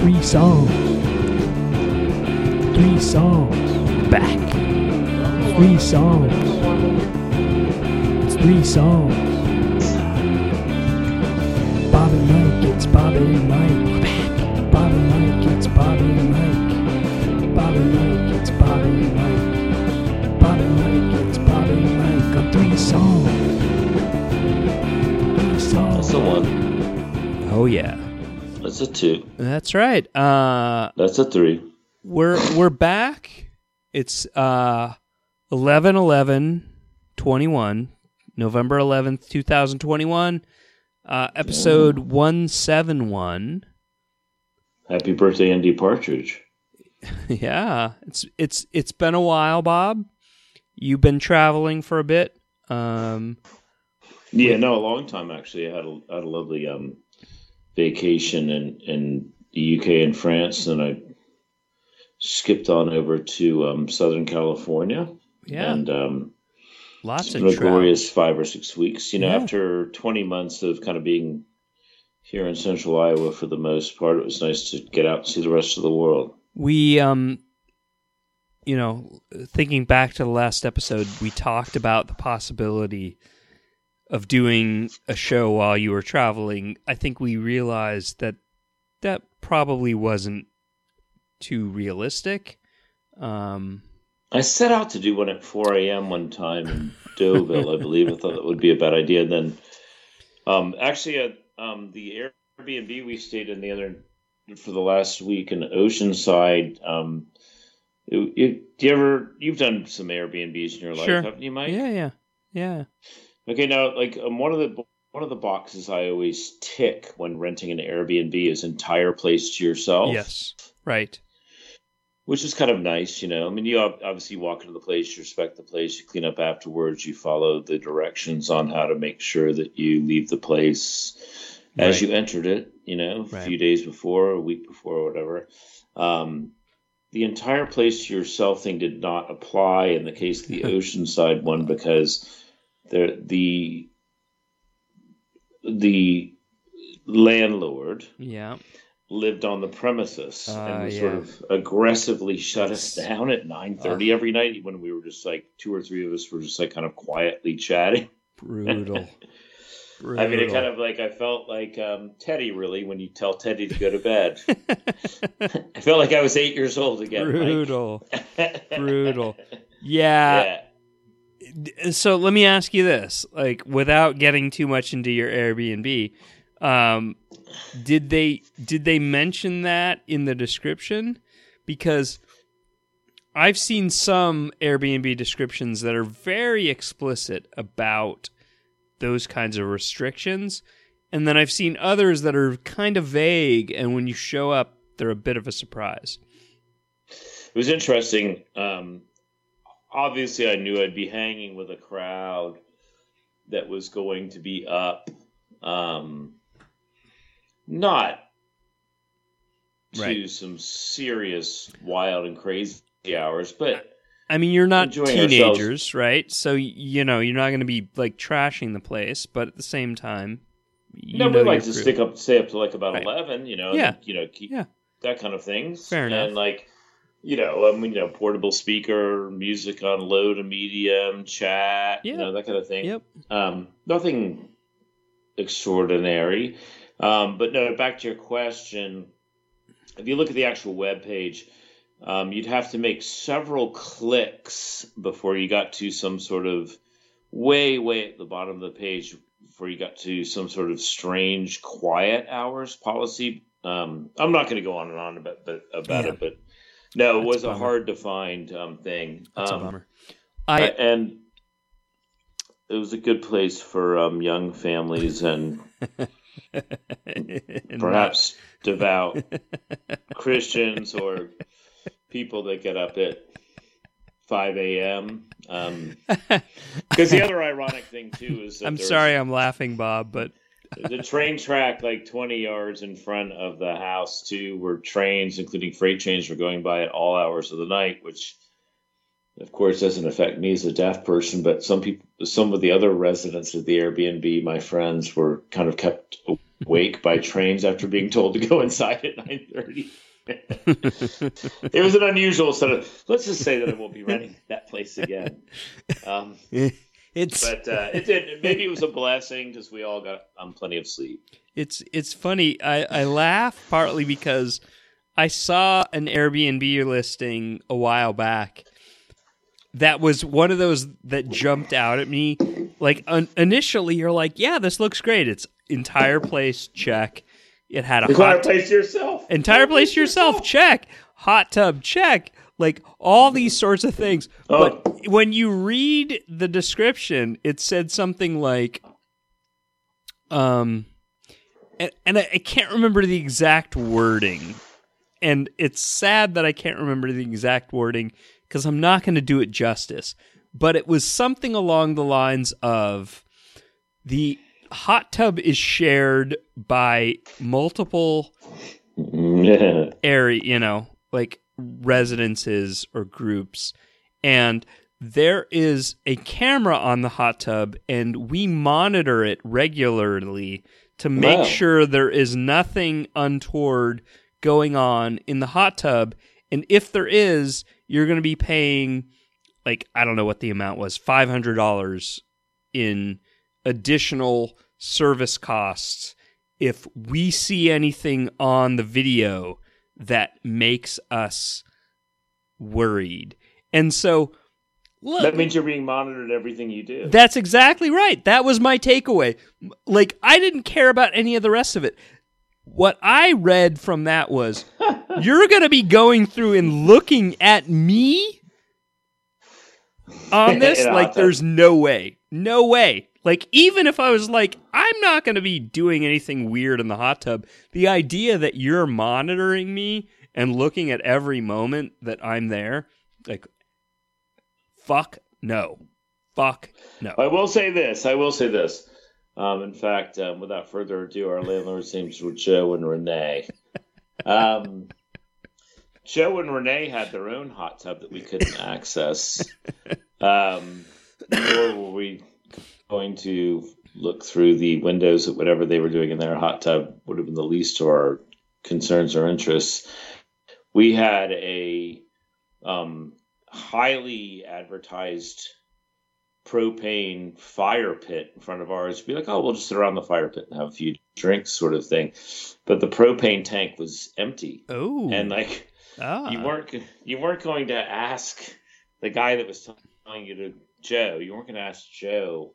Three songs. Three songs. Back. Three songs. It's three songs. Bob and Mike, it's Bob and Mike. Back. Bob and Mike, it's Bob and Mike. Bob and Mike, it's Bob and Mike. Bob and Mike, it's Bob and Mike. On three songs. Three songs. That's the one. Oh yeah. That's a two. That's right. Uh That's a three. we're we're back. It's uh 11 11 21 November 11th, 2021. Uh episode 171. Happy birthday, Andy Partridge. yeah, it's it's it's been a while, Bob. You've been traveling for a bit. Um Yeah, no, a long time actually. I had a, had a lovely um, vacation in, in the UK and France, and I skipped on over to um, Southern California. yeah, And um, lots of glorious five or six weeks. You know, Yeah. after 20 months of kind of being here in central Iowa for the most part, it was nice to get out and see the rest of the world. we um you know thinking back to the last episode we talked about the possibility of doing a show while you were traveling i think we realized that that probably wasn't too realistic um I set out to do one at 4 a.m. one time in Deauville, I believe. I thought that would be a bad idea. And then, um, actually, at um, the Airbnb we stayed in the other for the last week in Oceanside. Um, it, it, do you ever you've done some Airbnbs in your life, Sure. haven't you, Mike? yeah yeah yeah Okay, now like um, one of the one of the boxes I always tick when renting an Airbnb is entire place to yourself. yes right which is kind of nice, you know. I mean, you obviously walk into the place, you respect the place, you clean up afterwards, you follow the directions on how to make sure that you leave the place as Right. you entered it, you know, a Right. few days before, a week before, or whatever. Um, the entire place to yourself thing did not apply in the case of the Oceanside one because the the the landlord yeah. lived on the premises Ah, and would sort of aggressively shut us down at 9.30 every night when we were just like two or three of us were just like kind of quietly chatting. Brutal. I mean it kind of like i felt like um, teddy really when you tell teddy to go to bed. I felt like i was eight years old again brutal. Brutal. Yeah. Yeah so let me ask you this like without getting too much into your airbnb um did they did they mention that in the description because i've seen some airbnb descriptions that are very explicit about those kinds of restrictions and then i've seen others that are kind of vague and when you show up they're a bit of a surprise it was interesting. Um, obviously, I knew I'd be hanging with a crowd that was going to be up, um, not to Right. some serious, wild and crazy hours, but I mean, you're not teenagers, ourselves. right? So you know you're not going to be like trashing the place, but at the same time, you no, know we like to stick up, stay up to like about Right. eleven, you know, Yeah. you know, keep Yeah. that kind of things. Fair enough. And like, you know, I mean, you know, portable speaker, music on low to medium, chat, you know, that kind of thing. Yep. Um, nothing extraordinary. Um, but no, back to your question. If you look at the actual web page, um, you'd have to make several clicks before you got to some sort of way, way at the bottom of the page before you got to some sort of strange quiet hours policy. Um, I'm not going to go on and on about, about Yeah. it, but no, it That's was a a hard to find um, thing. That's Um, a bummer. I and it was a good place for um, young families and perhaps devout Christians or people that get up at 5 a.m. Because the other ironic thing, too, is that I'm sorry, I'm laughing, Bob, but the train track like 20 yards in front of the house, too, where trains, including freight trains, were going by at all hours of the night, which of course doesn't affect me as a deaf person but some people some of the other residents of the airbnb my friends were kind of kept awake by trains after being told to go inside at nine thirty. it was an unusual sort of. Let's just say that I won't be renting that place again. Um, it's but uh, it did. Maybe it was a blessing because we all got um, plenty of sleep. it's it's funny. I I laugh partly because I saw an Airbnb listing a while back that was one of those that jumped out at me. Like un- initially, you're like, "Yeah, this looks great. It's entire place check. It had a Entire hot place to yourself. entire place yourself check. Hot tub check. Like all these sorts of things. Oh. But when you read the description, it said something like, um, and, and I, I can't remember the exact wording. And it's sad that I can't remember the exact wording because I'm not going to do it justice. But it was something along the lines of the hot tub is shared by multiple area, you know, like residences or groups. And there is a camera on the hot tub, and we monitor it regularly to make Wow. sure there is nothing untoward going on in the hot tub. And if there is, you're going to be paying, like, I don't know what the amount was, $500 in additional service costs if we see anything on the video that makes us worried. And so, look, That means you're being monitored everything you do. that's exactly right. That was my takeaway. Like, I didn't care about any of the rest of it. What I read from that was you're going to be going through and looking at me on this. In a hot like, there's no way. No way. Like, even if I was like, I'm not going to be doing anything weird in the hot tub, the idea that you're monitoring me and looking at every moment that I'm there, like, fuck no. Fuck no. I will say this. I will say this. Um, in fact, um, without further ado, our landlord's names were Joe and Renee. Um, Joe and Renee had their own hot tub that we couldn't access. Um, nor were we going to look through the windows at whatever they were doing in their hot tub would have been the least to our concerns or interests. We had a um, highly advertised propane fire pit in front of ours. Be like, oh, we'll just sit around the fire pit and have a few drinks, sort of thing. But the propane tank was empty, Oh. and like ah. you weren't you weren't going to ask the guy that was telling you to Joe. You weren't going to ask Joe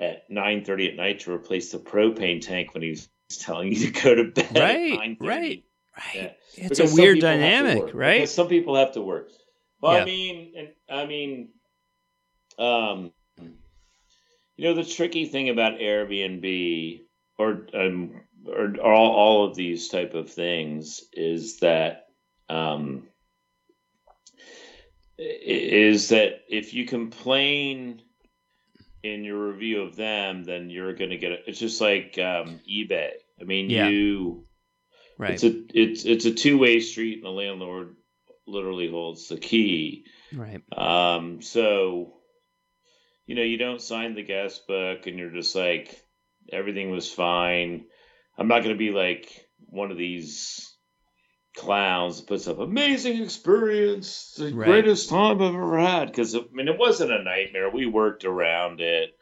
at nine thirty at night to replace the propane tank when he was telling you to go to bed. Right, right. Right. Yeah. It's Because a weird people have to dynamic, right? Because some people have to work. Well, Yeah. I mean, and I mean, um, you know, the tricky thing about Airbnb or um, or all all of these type of things is that um, is that if you complain in your review of them, then you're going to get it. It's just like um, eBay. I mean, Yeah. you Right. it's a it's it's a two way street, and the landlord literally holds the key. right. Um, so you know, you don't sign the guest book, and you're just like everything was fine. I'm not going to be like one of these clowns that puts up amazing experience, the Right. greatest time I've ever had. Because I mean, it wasn't a nightmare. We worked around it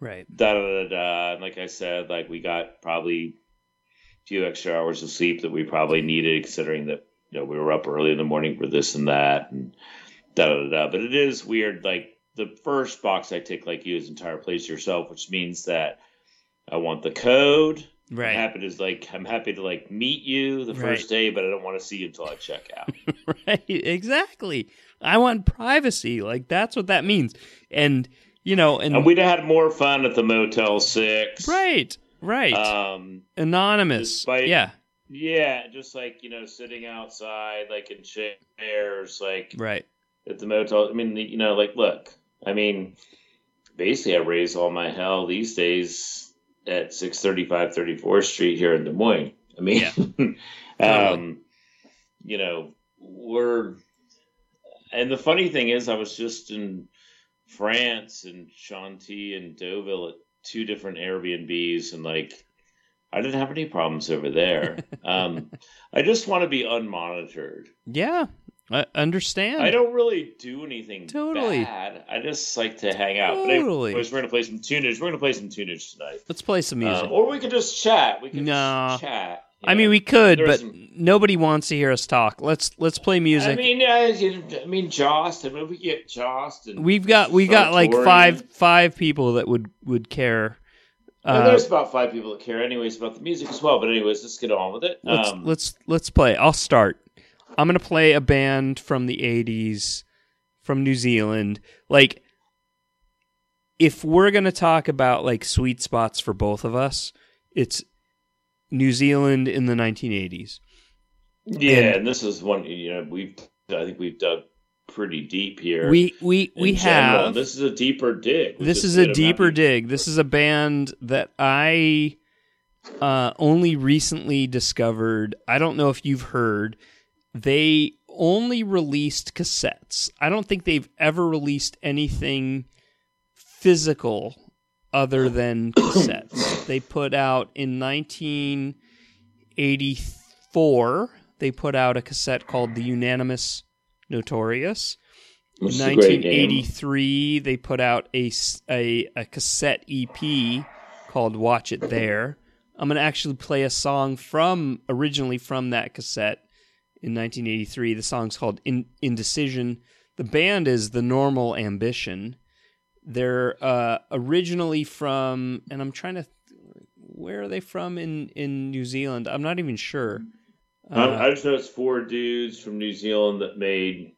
Right. da da da da. And like I said, like we got probably a few extra hours of sleep that we probably needed, considering that you know we were up early in the morning for this and that, and da da da. da. But it is weird. Like the first box I tick, like you, is entire place yourself, which means that I want the code. I'm Right. happy to like I'm happy to like meet you the first Right. day, but I don't want to see you until I check out. right. Exactly. I want privacy. Like that's what that means. And you know, and, and we'd have had more fun at the Motel Six. right, right. Um, Anonymous. despite- yeah. Yeah, just like you know, sitting outside, like in chairs, like Right. at the motel. I mean, you know, like look, I mean, basically, I raise all my hell these days at 635 34th Street here in Des Moines. I mean, um, you know, we're, and the funny thing is, I was just in France and Chantilly and Deauville at two different Airbnbs, and like, I didn't have any problems over there. um, I just want to be unmonitored. Yeah, I understand. I don't really do anything Totally. bad. I just like to hang out. Totally. But anyways, we're gonna play some tunage. We're gonna play some tunage tonight. Let's play some music. Um, or we could just chat. We can No. chat. you I mean, we could, but some- nobody wants to hear us talk. Let's let's play music. I mean, uh, I mean, Jost. I mean, we get Jost. And We've got we got like touring. five five people that would would care. Well, Uh, there's about five people that care, anyways, about the music as well. But anyways, let's get on with it. let's Um, let's let's play. I'll start. I'm gonna play a band from the '80s from New Zealand. Like, if we're gonna talk about like sweet spots for both of us, it's New Zealand in the 1980s. yeah, and- and this is one. You know, we've. I think we've dug pretty deep here. We we we general. have This is a deeper dig. this is a deeper dig. This is a band that I uh, only recently discovered. I don't know if you've heard. They only released cassettes. I don't think they've ever released anything physical other than cassettes. they put out in 1984. They put out a cassette called "The Unanimous Notorious." Which is a great name. 1983, they put out a a cassette EP called Watch It There. I'm going to actually play a song from originally from that cassette in 1983. The song's called In, Indecision. The band is The Normal Ambition. They're uh, originally from, and I'm trying to, where are they from in, in New Zealand? I'm not even sure. Uh, I just know it's four dudes from New Zealand that made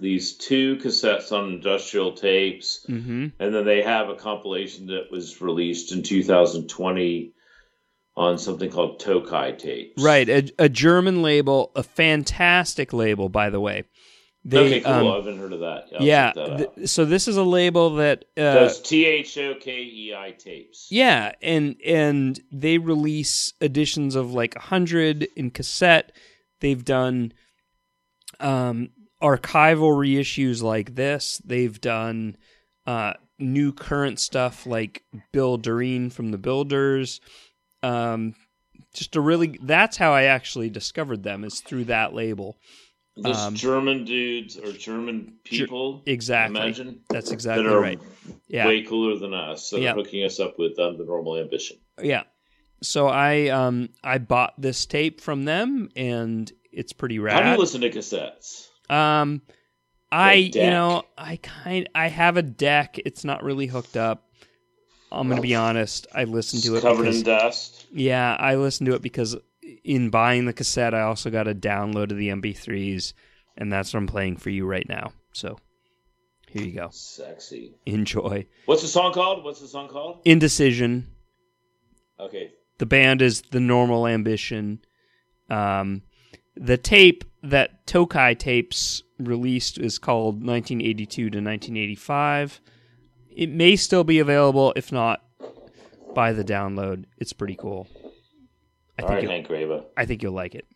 these two cassettes on industrial tapes, mhm. and then they have a compilation that was released in 2020 on something called Thokei tapes. Right, a, a German label, a fantastic label, by the way. They, okay, cool. um, I haven't heard of that. I'll yeah, that th- so this is a label that, uh, That's T H O K E I tapes. yeah, and and they release editions of like a hundred in cassette. They've done um, archival reissues like this. They've done uh, new current stuff like Bill Direen from the Builders. Um, just a really that's how I actually discovered them is through that label. Just um, German dudes or German people. Exactly. Imagine That's that exactly are right. Yeah. way cooler than us. That Yeah. are hooking us up with um, the normal ambition. Yeah. So I um I bought this tape from them and it's pretty rad. How do you listen to cassettes? Um I you know, I kind I have a deck. It's not really hooked up. I'm going to be honest. I listened to it covered because, in dust. Yeah, I listened to it because in buying the cassette I also got a download of the MP3s and that's what I'm playing for you right now. So here you go. Sexy. Enjoy. What's the song called? What's the song called? Indecision. Okay. the band is the normal ambition um, the tape that Thokei tapes released is called 1982 to 1985 it may still be available if not buy the download it's pretty cool i All think right, Hank Grava. i think you'll like it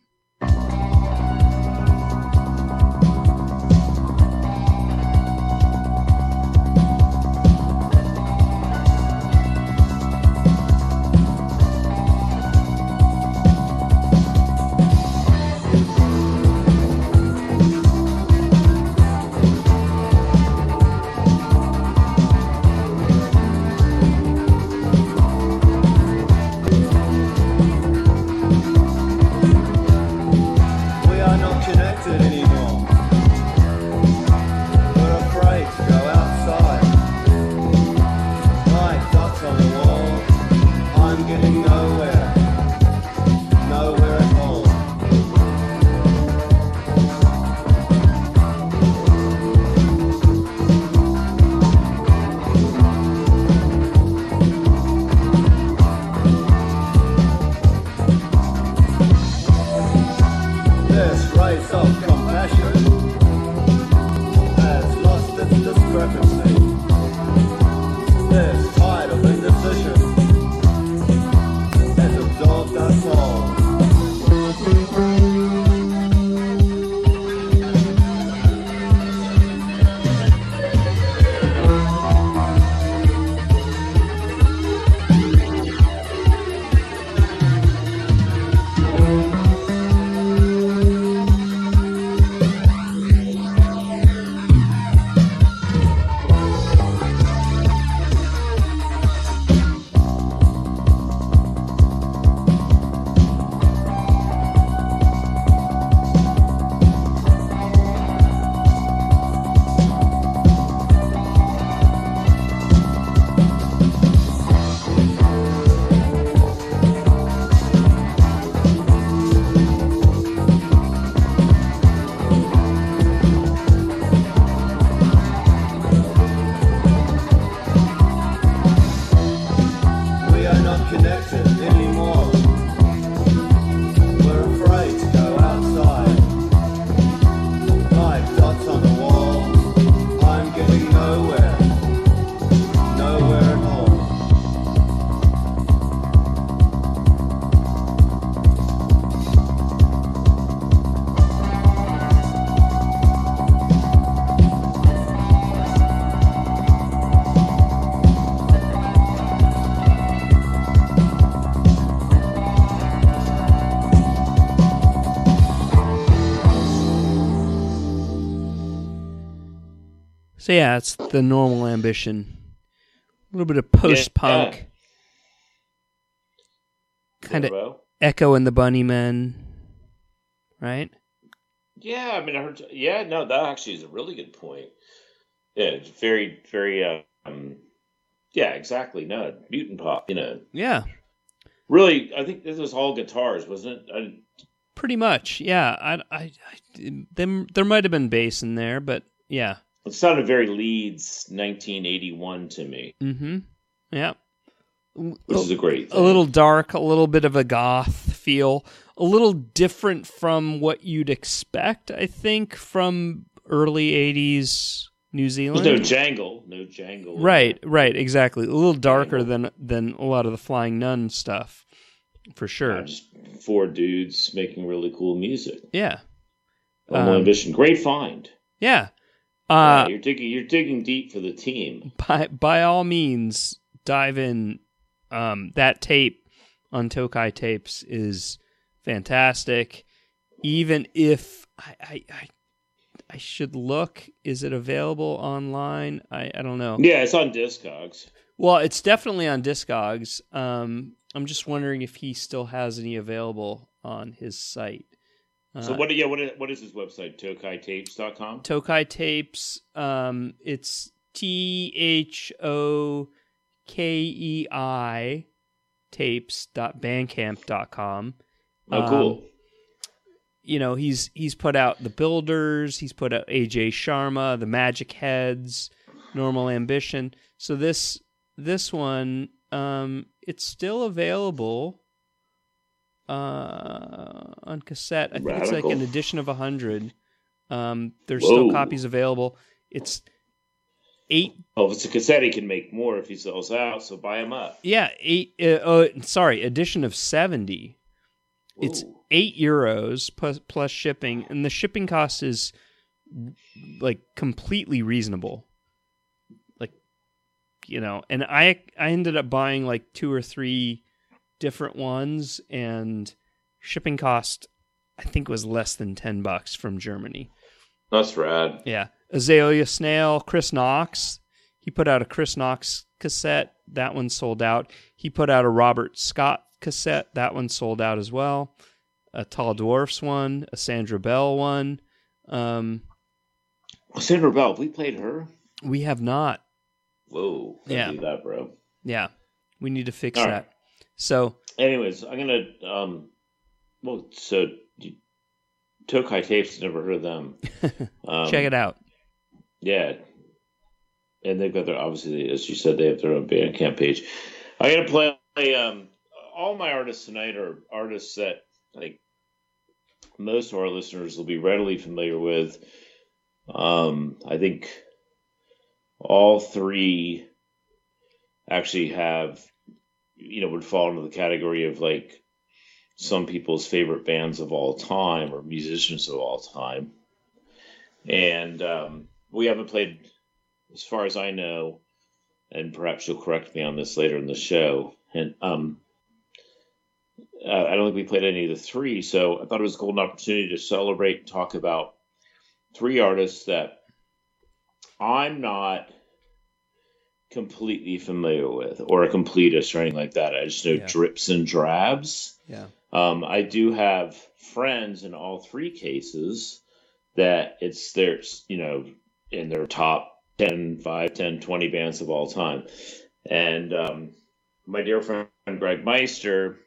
So yeah, it's the normal ambition. A little bit of post punk, kind of Echo and the Bunnymen, right? Yeah, I mean, I heard. Yeah, no, that actually is a really good point. Yeah, it's very, very. Um, yeah, exactly. No, mutant pop. You know, Yeah, really, I think this was all guitars, wasn't it? I, pretty much. Yeah, I, I, I them, there might have been bass in there, but yeah. It sounded very Leeds 1981 to me, Mm-hmm. Yeah. which is a great. a little dark, a little bit of a goth feel, a little different from what you'd expect, I think, from early 80s New There's Zealand. no jangle, no jangle. right, right, exactly. A little darker than than a lot of the Flying Nun stuff, for sure. just four dudes making really cool music. Yeah. Um, ambition, great find. Yeah. Yeah, Uh, you're digging, you're digging deep for the team. by by all means, dive in. Um, that tape on Thokei tapes is fantastic. Even if I, I, I, I should look, is it available online? I, I don't know. Yeah, it's on Discogs. Well, it's definitely on Discogs. Um, I'm just wondering if he still has any available on his site. So Uh, what? Yeah, what is, what is his website? ThokeiTapes.com. Thokei Tapes. Um, it's T H O K E I tapes.bandcamp.com. Oh, cool. You know, he's he's put out The Builders, he's put out AJ Sharma, The Magic Heads, Normal Ambition. So this this one um it's still available uh on cassette. I think it's like an edition of a 100. Um there's still copies available. It's eight oh, if it's a cassette, he can make more if he sells out. So buy him up. yeah, eight uh, uh sorry, edition of 70. It's eight euros plus plus shipping, and the shipping cost is like completely reasonable. Like, you know, and I I ended up buying like two or three different ones, and shipping cost I think was less than ten bucks from Germany. that's rad. Yeah, Azalea Snail, Chris Knox. He put out a Chris Knox cassette. That one sold out. He put out a Robert Scott cassette. That one sold out as well. A Tall Dwarfs one, a Sandra Bell one. Um, Sandra Bell, we played her. we have not. Whoa, Yeah. do that, bro. Yeah, we need to fix that. So Anyways, I'm gonna um, well, so Thokei Tapes. Never heard of them. Um, check it out. Yeah, and they've got their obviously, as you said, they have their own Bandcamp page. I'm gonna play. Um, all my artists tonight are artists that like most of our listeners will be readily familiar with. Um, I think all three actually have, you know, would fall into the category of like some people's favorite bands of all time or musicians of all time. And um, we haven't played, as far as I know, and perhaps you'll correct me on this later in the show. And um, uh, I don't think we played any of the three, so I thought it was a golden opportunity to celebrate and talk about three artists that I'm not completely familiar with, or a completist or anything like that. I just know Yeah. drips and drabs. Yeah. Um, I do have friends in all three cases that it's their, you know, in their top 10, 5, 10, 20 bands of all time. And um, my dear friend Greg Meister,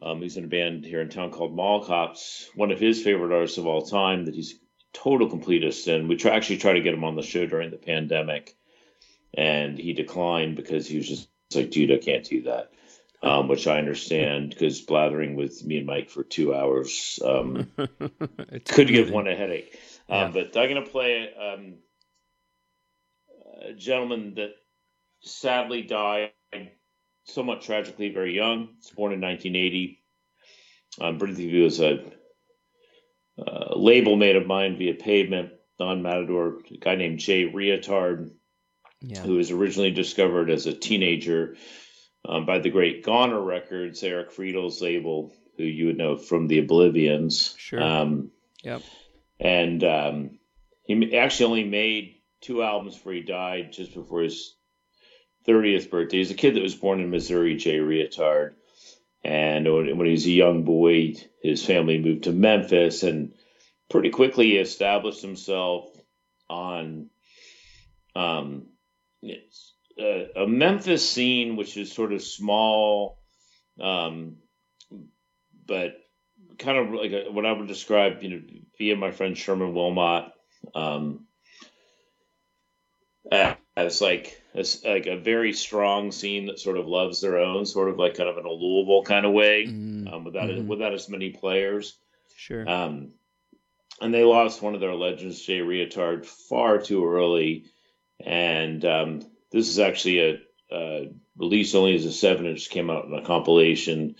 um, who's in a band here in town called Mall Cops, one of his favorite artists of all time that he's total completist. And we try, actually tried to get him on the show during the pandemic. And he declined because he was just like, dude, I can't do that um, which I understand because blathering with me and Mike for two hours um, could give one a headache. Um, But I'm going to play um, a gentleman that sadly died somewhat tragically very young. He was born in 1980. Um, Brittany was a uh, label mate of mine via pavement, Don Matador, a guy named Jay Reatard Yeah. who was originally discovered as a teenager um, by the great Goner Records, Eric Friedl's label, who you would know from the Oblivions. Sure. Um, Yep. and um, he actually only made two albums before he died, just before his 30th birthday. He's a kid that was born in Missouri, Jay Reatard. And when, he was a young boy, his family moved to Memphis and pretty quickly he established himself on um, a, a Memphis scene, which is sort of small, um, but kind of like a, what I would describe, you know, via my friend Sherman Willmott, um, as like as like a very strong scene that sort of loves their own, sort of like kind of in a Louisville kind of way, Mm, um, without mhm. without as many players. Sure. Um, and they lost one of their legends, Jay Reatard, far too early. And um, this is actually a, uh released only as a seven inch, came out in a compilation.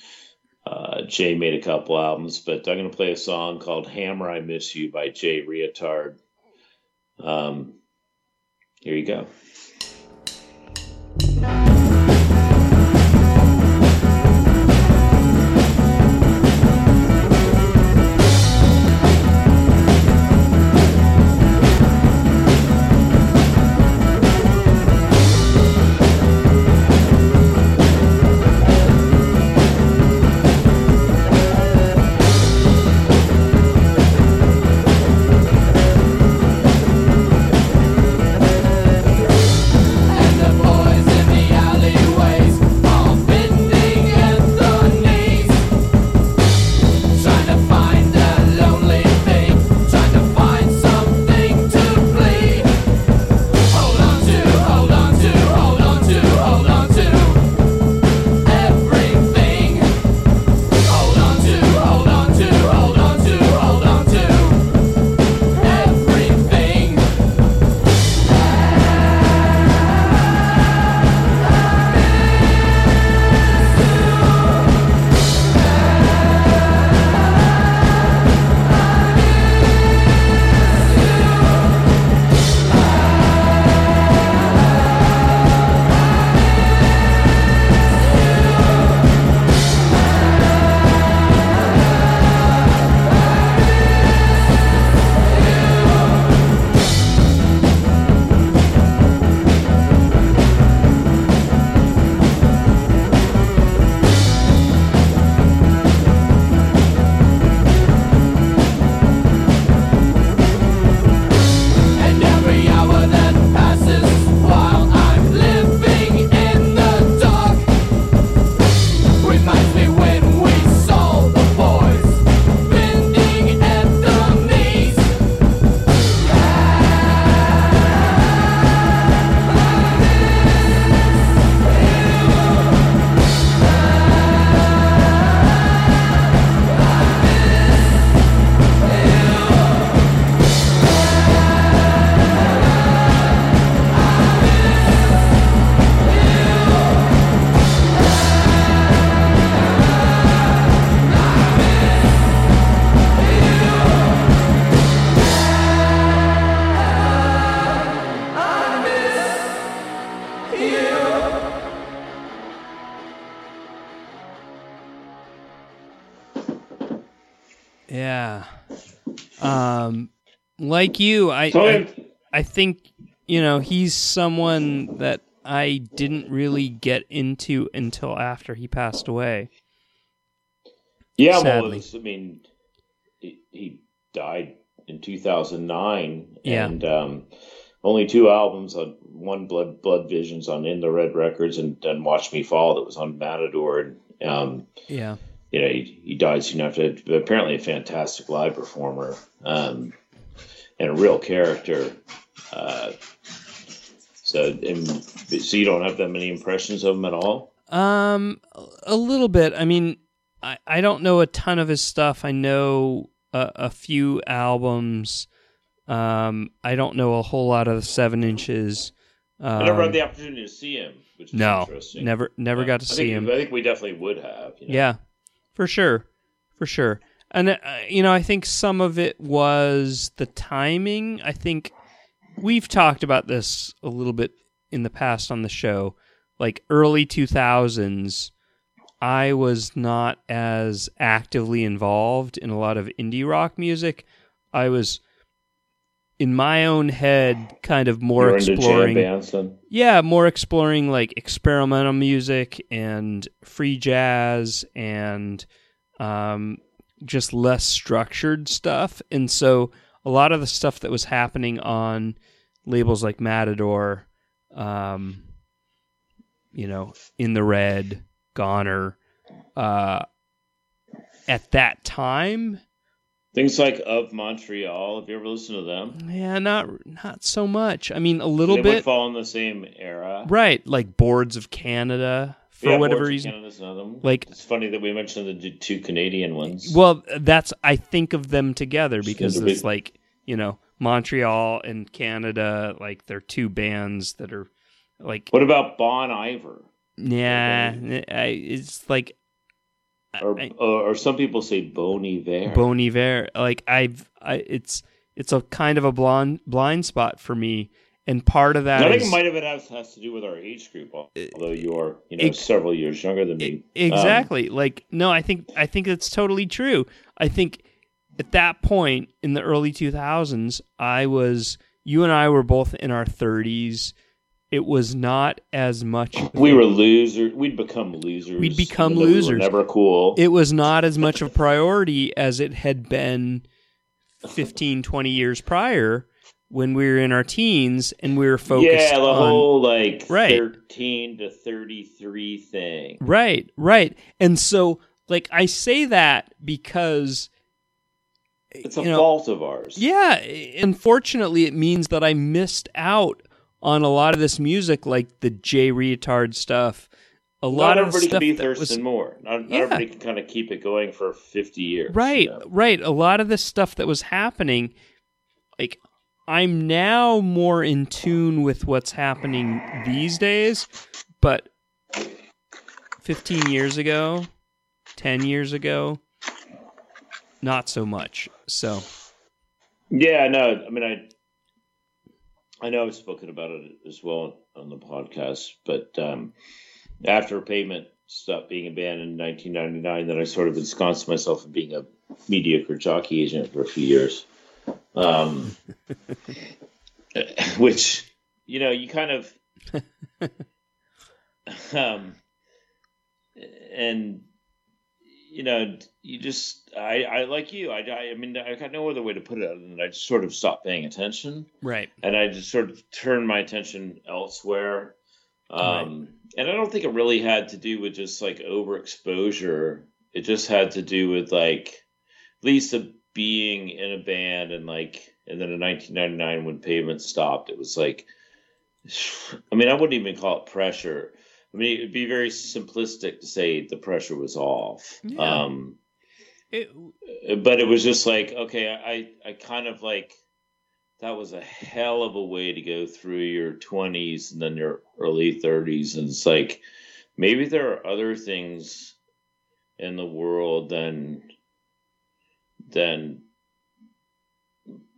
Uh, Jay made a couple albums, but I'm going to play a song called Hammer I Miss You by Jay Reatard. Um, here you go. Like you, I, I I think you know he's someone that I didn't really get into until after he passed away. Yeah, well, Sadly. I mean, he, he died in 2009, Yeah. and um, only two albums on one Blood Blood Visions on In the Red Records, and then Watch Me Fall that was on Matador, and um, Yeah. you know he, he died soon after. But apparently, a fantastic live performer um, and a real character. Uh, so, and, so you don't have that many impressions of him at all. Um, a little bit. I mean, I, I don't know a ton of his stuff. I know a, a few albums. Um, I don't know a whole lot of the seven inches. Um, I never had the opportunity to see him, which is no, interesting. never, never Uh, got to I see think, him. I think we definitely would have. you know. Yeah, for sure, for sure. And uh, you know, I think some of it was the timing. I think we've talked about this a little bit in the past on the show. Like early two thousands, I was not as actively involved in a lot of indie rock music. I was in my own head, kind of more You're exploring. Yeah, more exploring like experimental music and free jazz and um, just less structured stuff. And so a lot of the stuff that was happening on labels like Matador, um, you know, In the Red, Goner, uh, at that time, Things like of Montreal. Have you ever listened to them? yeah, not not so much. I mean, a little bit. they would fall in the same era. right? Like Boards of Canada for Yeah, whatever reason. Canada's another one. Like- it's funny that we mentioned the two Canadian ones. Well, that's I think of them together because it's like you know Montreal and Canada, like they're two bands that are like What about Bon Iver? yeah, it's like Or, I- or, some people say Bon Iver. Bon Iver. Like I've, I, it's it's a kind of a blind blind spot for me, and part of that I think is- it might have been has, has to do with our age group, although you're you know Ex- several years younger than me. E- Exactly. like no, I think I think it's totally true. I think at that point in the early 2000s, I was you and I were both in our 30s. It was not as much We were losers. We'd become losers. We'd become though we losers. never cool. it was not as much of a priority as it had been 15 20 years prior when we were in our teens and we were focused yeah, the on whole like Right. thirteen to thirty-three thing. Right, right. And so like I say that because eh, It's a know, fault of ours. Yeah, eh, unfortunately, it means that I missed out on a lot of this music, like the Jay Reatard stuff. A lot Not of everybody stuff can be Thurston was Moore. Not, not Yeah. everybody can kind of keep it going for fifty years. right, you know? right. A lot of this stuff that was happening, like I'm now more in tune with what's happening these days, but 15 years ago, 10 years ago, not so much. So Yeah, no, I mean, I, I know I've spoken about it as well on the podcast, but um, after Pavement stopped being a band in 1999, then I sort of ensconced myself in being a mediocre jockey agent for a few years, um, which you know you kind of, um, and you know, you just, I, I like you. I, I, mean, I got no other way to put it other than I just sort of stopped paying attention right, and I just sort of turned my attention elsewhere. Um, And I don't think it really had to do with just like overexposure. It just had to do with like Lisa being in a band and like, and then in 1999 when pavement stopped, it was like, I mean, I wouldn't even call it pressure. I mean, it'd be very simplistic to say the pressure was off. Yeah. Um, It- but it was just like okay i i kind of like that was a hell of a way to go through your 20s and then your early 30s and it's like maybe there are other things in the world than than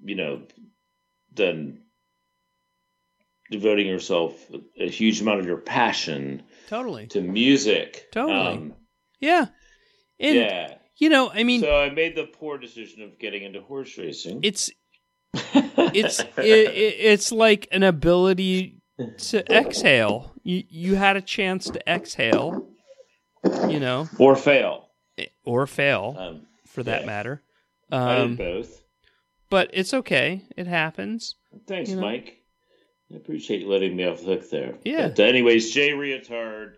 you know than devoting yourself a huge amount of your passion totally, to music Totally. um, yeah, and yeah you know, I mean, so I made the poor decision of getting into horse racing. it's it's it, it, it's like an ability to exhale. You you had a chance to exhale, you know, or fail. or fail Um, for that yeah. matter. I Um, did both. but it's okay. It happens. Thanks, you know. Mike. I appreciate you letting me off the hook there. Yeah. But anyways, Jay Reatard,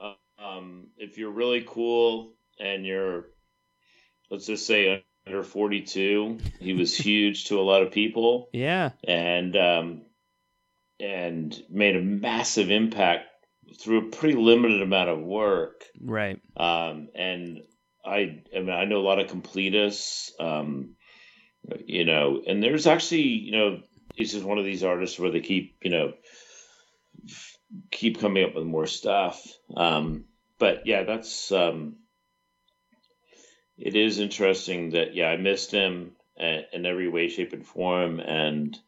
uh, um, if you're really cool and you're, let's just say under 42, he was huge to a lot of people. Yeah. and um, and made a massive impact through a pretty limited amount of work. Right. Um, and I, I mean, I know a lot of completists, um, you know, and there's actually, you know, he's just one of these artists where they keep, you know, keep coming up with more stuff. Um, but yeah, that's, um, it is interesting that, yeah, I missed him in, every way, shape, and form. And,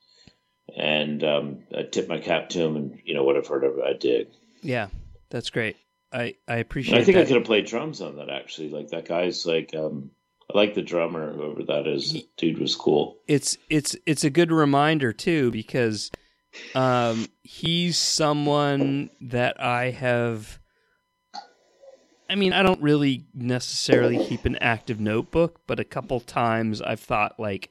and, um, I tip my cap to him and, you know, what I've heard of I dig. Yeah. That's great. I I appreciate I think that. I could have played drums on that actually. Like that guy's like um, I like the drummer, whoever that is. Dude was cool. it's it's it's a good reminder too because um he's someone that I have I mean, I don't really necessarily keep an active notebook, but a couple times I've thought like,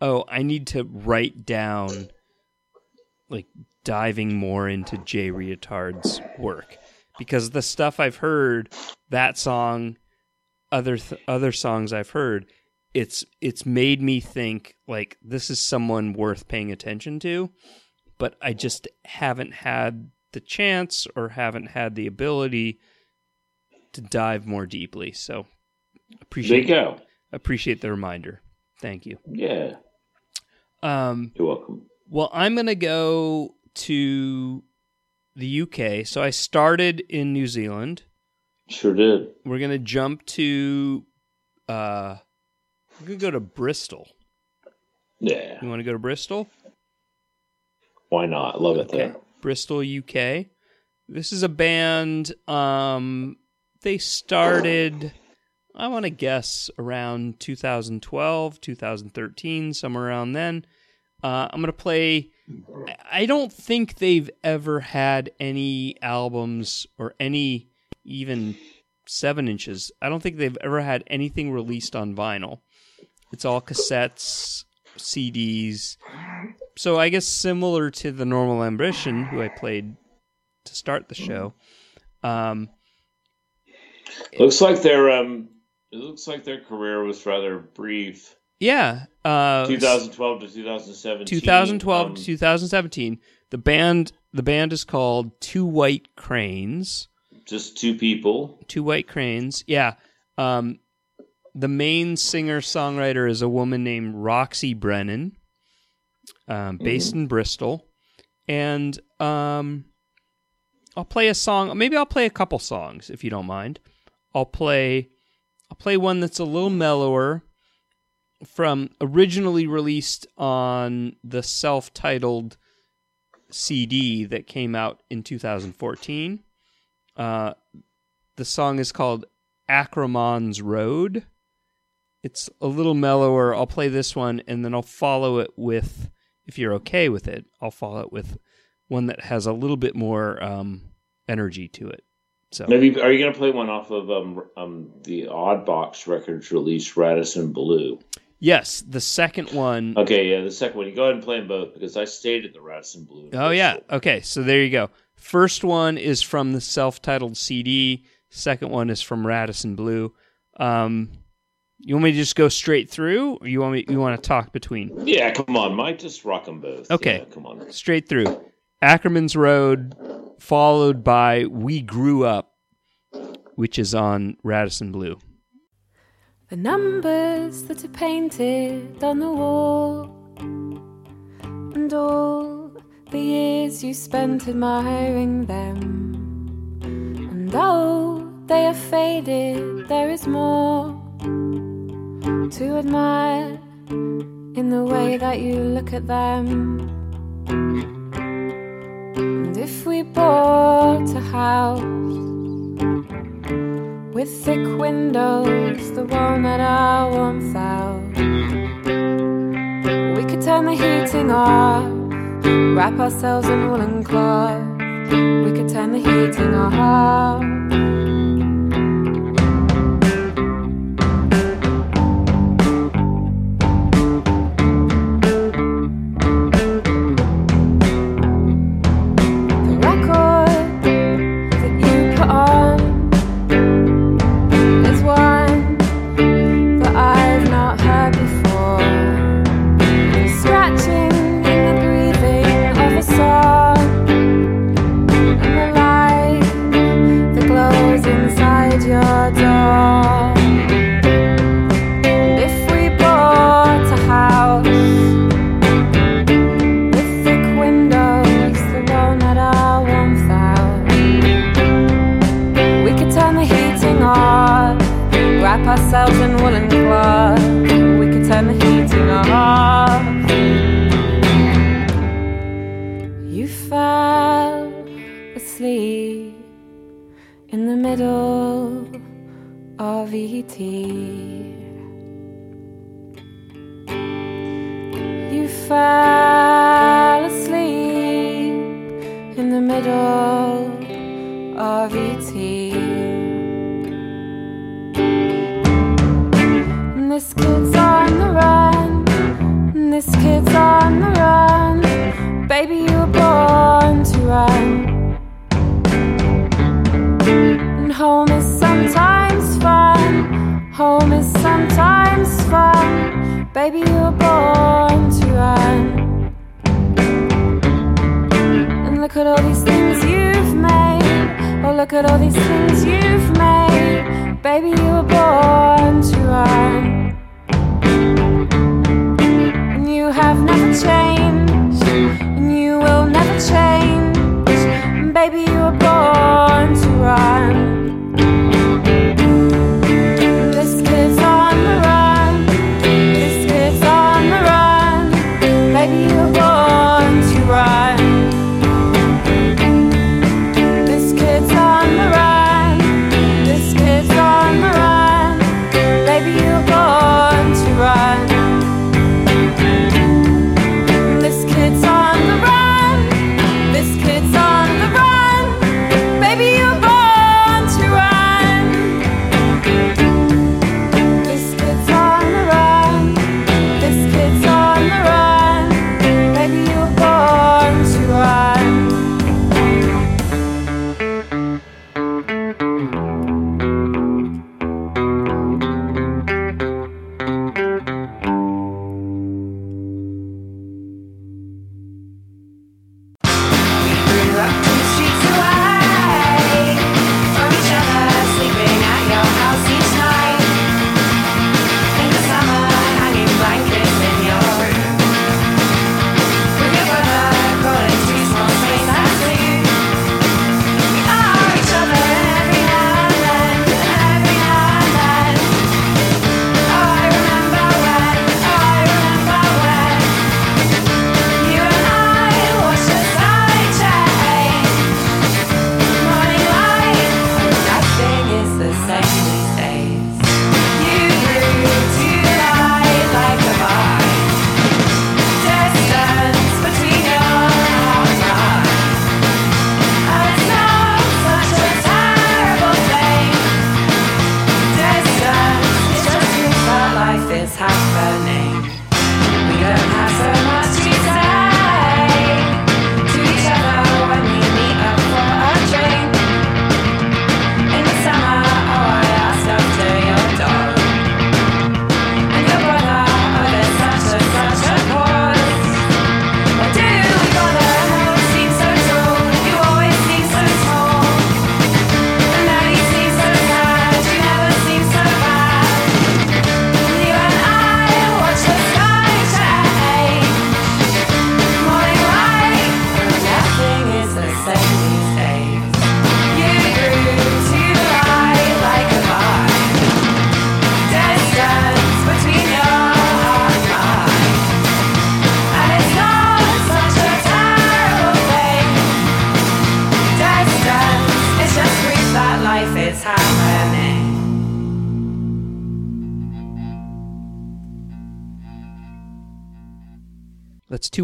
"Oh, I need to write down like diving more into Jay Reatard's work." Because the stuff I've heard, that song, other th- other songs I've heard, it's it's made me think like this is someone worth paying attention to, but I just haven't had the chance or haven't had the ability to dive more deeply. So There you appreciate go. appreciate the reminder. Thank you. Yeah, Um, you're welcome. well, I'm gonna go to the UK. So I started in New Zealand. Sure did. We're gonna jump to uh, we're gonna go to Bristol. Yeah, You want to go to Bristol? why not? Love it there. Bristol, UK. This is a band. Um, they started, I want to guess, around 2012, 2013, somewhere around then. Uh, I'm gonna play. I- don't think they've ever had any albums or any even seven inches. I don't think they've ever had anything released on vinyl. It's all cassettes, CDs. So I guess similar to the normal ambition, who I played to start the show. Um, Looks like their um, it looks like their career was rather brief. Yeah, uh, 2012 to 2017. 2012 um, to 2017. The band the band is called Two White Cranes. just two people. Two White Cranes. Yeah. Um, the main singer songwriter is a woman named Roxy Brennan, um, based in Bristol, and um, I'll play a song. Maybe I'll play a couple songs if you don't mind. I'll play. I'll play one that's a little mellower, from originally released on the self-titled CD that came out in 2014. Uh, the song is called Ackerman's Road. It's a little mellower. I'll play this one and then I'll follow it with, if you're okay with it, I'll follow it with one that has a little bit more um, energy to it. So Maybe are you going to play one off of um, um, the Odd Box Records release, Radisson Blue? Yes, the second one. Okay, yeah, the second one. You go ahead and play them both because I stayed at the Radisson Blue. Oh yeah. Okay, so there you go. First one is from the self-titled CD. Second one is from Radisson Blue. Um, you want me to just go straight through, or you want me? You want to talk between? Yeah, come on, Mike. Just rock them both. Okay. Yeah, come on. straight through. Ackerman's Road, followed by We Grew Up, which is on Radisson Blue. The numbers that are painted on the wall, and all the years you spent admiring them. And though they are faded, there is more to admire in the way that you look at them. And if we bought a house with thick windows, the one at our warmth out. We could turn the heating off, wrap ourselves in woolen cloth. We could turn the heating off.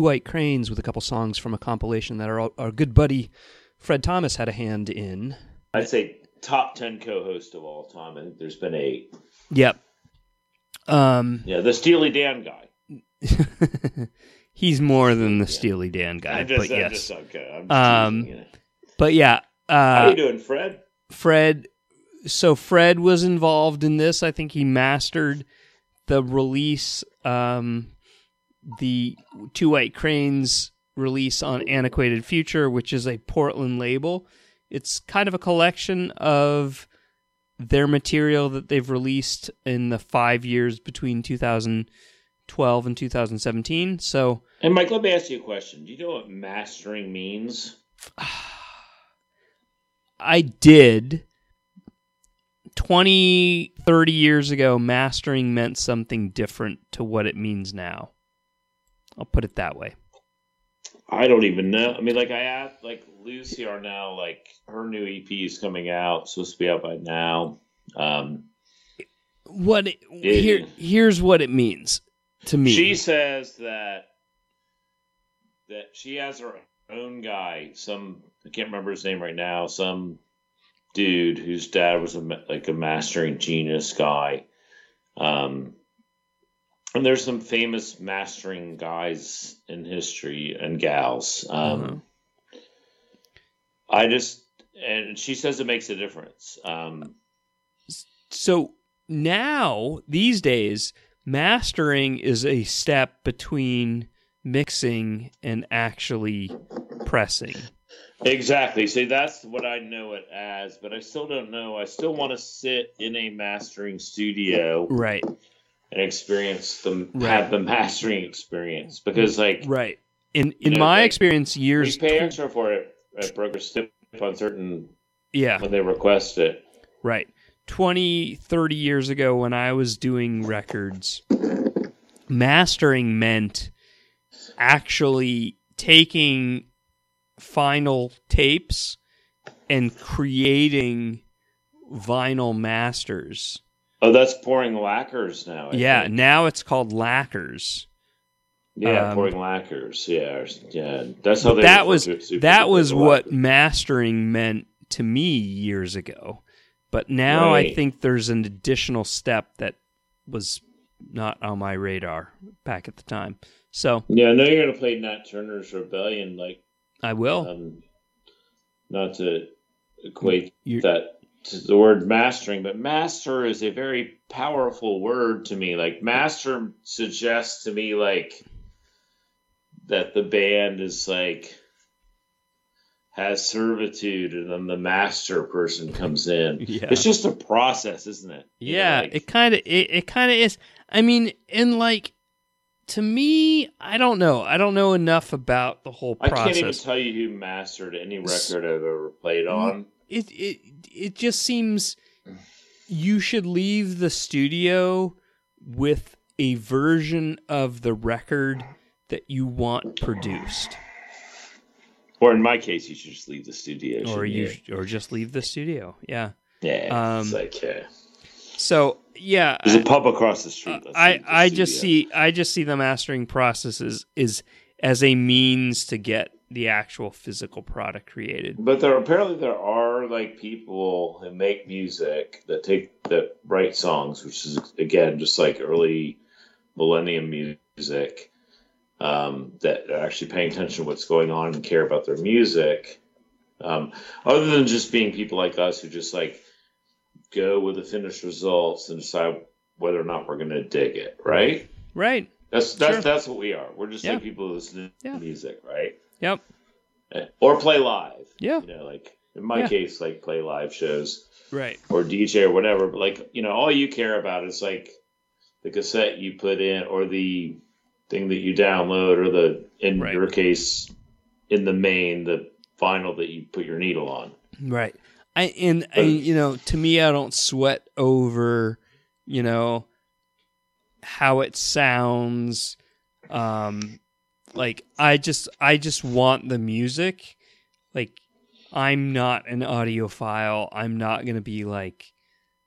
White Cranes with a couple songs from a compilation that our, our good buddy Fred Thomas had a hand in. I'd say top 10 co host of all time. I think there's been eight. Yep. Um, Yeah, the Steely Dan guy. he's more than the Steely Dan guy, I'm just, but I'm yes. just okay. I'm just Um, teasing, you know. But yeah, Uh, How you doing, Fred? Fred. So Fred was involved in this. I think he mastered the release, um, the Two White Cranes release on Antiquated Future, which is a Portland label. It's kind of a collection of their material that they've released in the five years between 2012 and 2017. So And Mike, let me ask you a question. Do you know what mastering means? I did 20, 30 years ago, mastering meant something different to what it means now. I'll put it that way. I don't even know. I mean, like I asked, like Lucy are now like her new EP is coming out, supposed to be out by now. Um, What it, here here's what it means to me. she says that that she has her own guy. Some I can't remember his name right now. Some dude whose dad was a like a mastering genius guy. Um, and there's some famous mastering guys in history and gals. Um, Uh-huh. I just and she says it makes a difference. Um, So now, these days, mastering is a step between mixing and actually pressing. Exactly. See, that's what I know it as, but I still don't know. I still want to sit in a mastering studio Right. And experience the Right. have the mastering experience because, like, Right. In in Yeah, my like, experience, we years pay extra for it at Broker Stip on certain yeah, when they request it. right. 20, 30 years ago when I was doing records, mastering meant actually taking final tapes and creating vinyl masters. Oh, that's pouring lacquers now. I yeah, think. now it's called lacquers. yeah, um, pouring lacquers. Yeah, yeah. That's how they. that was to it, super that was what mastering meant to me years ago. But now I think there's an additional step that was not on my radar back at the time. So Yeah, I know you're gonna play Nat Turner's Rebellion, like I will. um, not to equate You- that the word mastering, but master is a very powerful word to me. Like master suggests to me like that the band is like has servitude and then the master person comes in. Yeah. It's just a process, isn't it? You know, yeah, like- it kind of it, it kind of is. I mean, and like to me, I don't know. I don't know enough about the whole process. I can't even tell you who mastered any record I've ever played on. It it it just seems you should leave the studio with a version of the record that you want produced Or in my case, you should just leave the studio. or shouldn't you or just leave the studio yeah Yeah, Um, it's like uh, so yeah there's a pub across the street. Let's I I just studio. see I just see the mastering process as, is as a means to get the actual physical product created But there apparently there are like people who make music that take that write songs, which is again just like early millennium music. Um, that are actually paying attention to what's going on and care about their music. Um, other than just being people like us who just like go with the finished results and decide whether or not we're going to dig it, right? right That's that's Sure. that's what we are. We're just Yeah. like people who listen to Yeah. music, right? yep Eh, Or play live. Yeah. You know, like in my Yeah. case, like play live shows right or DJ or whatever. But like, you know, all you care about is like the cassette you put in or the thing that you download or the in Right. your case in the main the vinyl that you put your needle on. Right. I and I, you know, to me, I don't sweat over, you know, how it sounds. Um, like I just, I just want the music. Like I'm not an audiophile. I'm not gonna be like,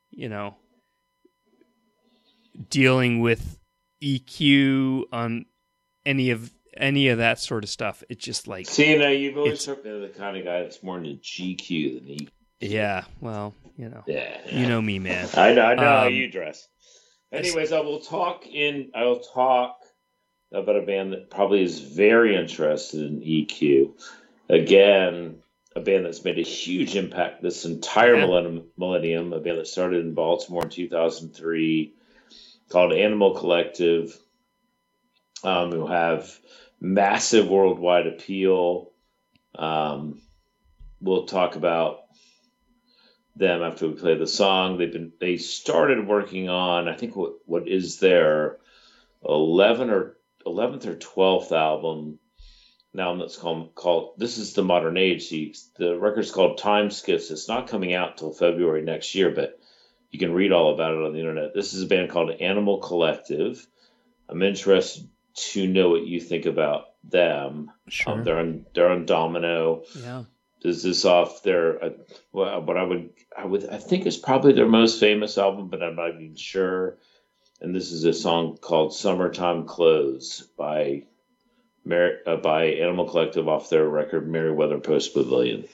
you know, dealing with EQ on any of any of that sort of stuff. It's just like, See, now you've always me as the kind of guy that's more into GQ than E. yeah, well, you know, Yeah, you know me, man. I know, I know how Um, you dress. Anyways, I will talk in. I will talk about a band that probably is very interested in EQ. Again, a band that's made a huge impact this entire Yeah. millennium, millennium. A band that started in Baltimore in 2003, called Animal Collective, um, who have massive worldwide appeal. Um, we'll talk about them after we play the song. They've been they started working on I think what what is their eleven or eleventh or twelfth album. Now that's called called this is the modern age. See, the record's called Time Skiffs. It's not coming out till February next year, but you can read all about it on the internet. This is a band called Animal Collective. I'm interested to know what you think about them. Sure. Um, they're on they're on Domino yeah. is this off their uh, well what i would i would i think is probably their most famous album but i'm not even sure and this is a song called summertime clothes by uh, by Animal Collective off their record Merriweather Post Pavilion.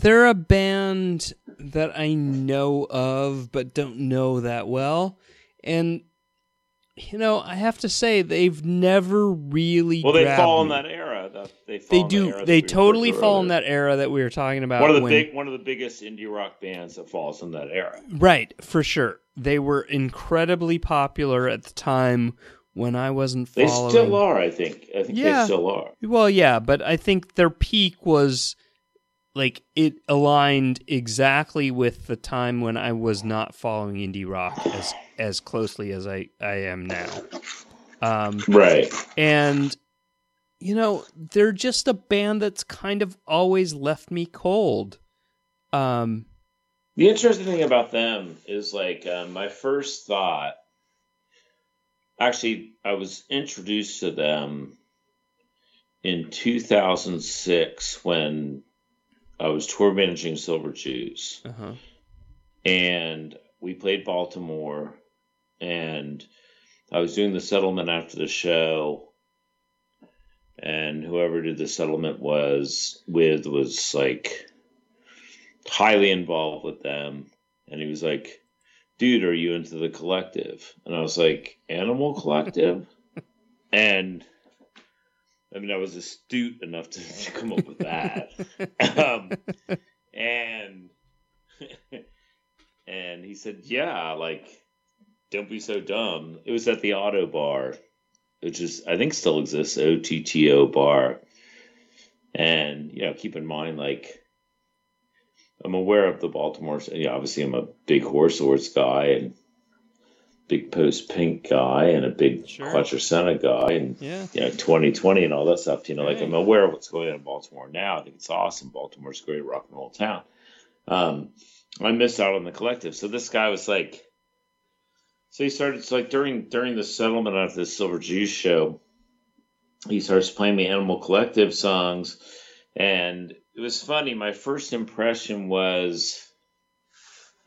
They're a band that I know of but don't know that well. And you know, I have to say they've never really Well, they fall in that era. That they fall They do era they we totally to fall in that era that we were talking about One of the when- big, one of the biggest indie rock bands that falls in that era. Right, for sure. they were incredibly popular at the time when I wasn't Following. They still are, I think. I think Yeah. they still are. Well, yeah, but I think their peak was like it aligned exactly with the time when I was not following indie rock as as closely as I I am now. Um, Right. and you know, they're just a band that's kind of always left me cold. Um, The interesting thing about them is like um, my first thought. Actually, I was introduced to them in 2006 when I was tour managing Silver Jews, uh-huh. and we played Baltimore, and I was doing the settlement after the show, and whoever did the settlement was with was like highly involved with them, and he was like, "Dude, are you into the collective?" And I was like, "Animal Collective," and I mean, I was astute enough to, to come up with that, um, and and he said, "Yeah, like." Don't be so dumb. It was at the Ottobar, which is I think still exists, OTTO Bar. And you know, keep in mind, like I'm aware of the Baltimore. You know, obviously, I'm a big horse horse guy and big post pink guy and a big Sure. Quattrocenta guy and Yeah. you know 2020 and all that stuff. You know, like I'm aware of what's going on in Baltimore now. I think it's awesome. Baltimore's a great rock and roll town. Um, I missed out on the collective. So this guy was like, so he started it's like during during the settlement of the Silver Jews show, he starts playing the Animal Collective songs, and it was funny. My first impression was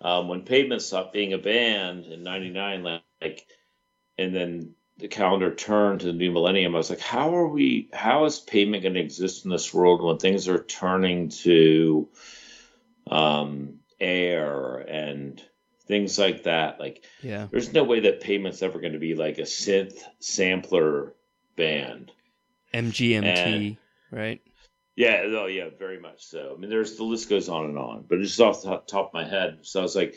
um, when Pavement stopped being a band in '99, like, and then the calendar turned to the new millennium. I was like, how are we? How is Pavement going to exist in this world when things are turning to um, air and things like that? Like, Yeah. there's no way that Pavement's ever going to be like a synth sampler band. MGMT, right? Yeah, oh yeah, very much so. I mean, there's the list goes on and on, but it's just off the top- of my head. So I was like,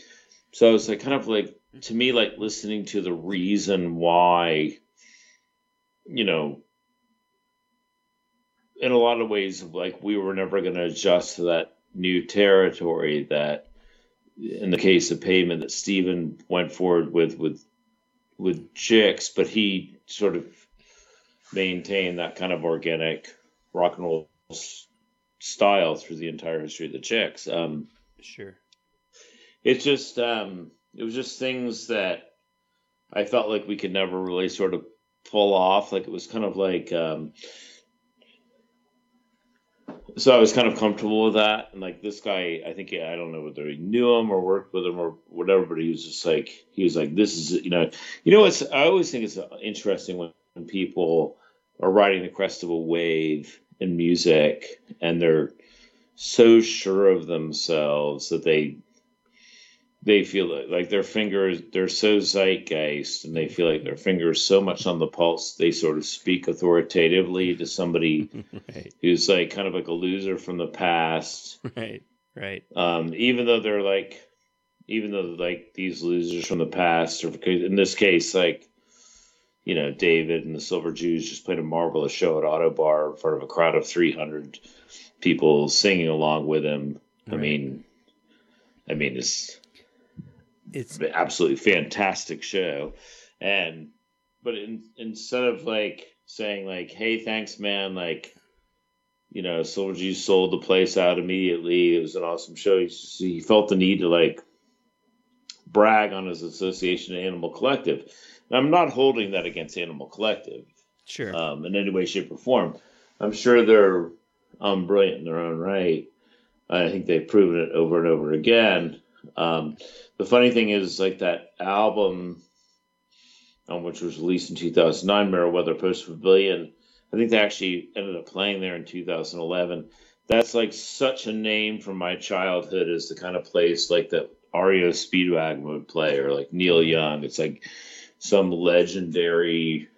so I was like, kind of like to me, like listening to the reason why, you know, in a lot of ways, like we were never going to adjust to that new territory that, in the case of Pavement, that Stephen went forward with with with Jicks, but he sort of maintained that kind of organic rock and roll style through the entire history of the Jicks. Um, Sure. it's just um, it was just things that I felt like we could never really sort of pull off. Like it was kind of like um, so I was kind of comfortable with that. And like this guy, I think I don't know whether he knew him or worked with him or whatever, but he was just like he was like this is you know you know what's I always think it's interesting when people are riding the crest of a wave in music and they're so sure of themselves that they they feel like, like their fingers they're so zeitgeist and they feel like their fingers so much on the pulse they sort of speak authoritatively to somebody Right. who's like kind of like a loser from the past Right. Right. um, even though they're like even though like these losers from the past or in this case like you know david and the silver jews just played a marvelous show at Ottobar in front of a crowd of 300 people singing along with him. I mean i mean it's It's an absolutely fantastic show. And but in, instead of like saying like hey thanks man like you know silver Jews sold the place out immediately. It was an awesome show. He, he felt the need to like brag on his association to animal collective and i'm not holding that against animal collective sure. um, in any way, shape, or form. I'm sure they're um, brilliant in their own right. I think they've proven it over and over again. Um, the funny thing is, like that album, um, which was released in 2009, Merriweather Post Pavilion, I think they actually ended up playing there in 2011. That's like such a name from my childhood as the kind of place like that REO Speedwagon would play, or like Neil Young. It's like some legendary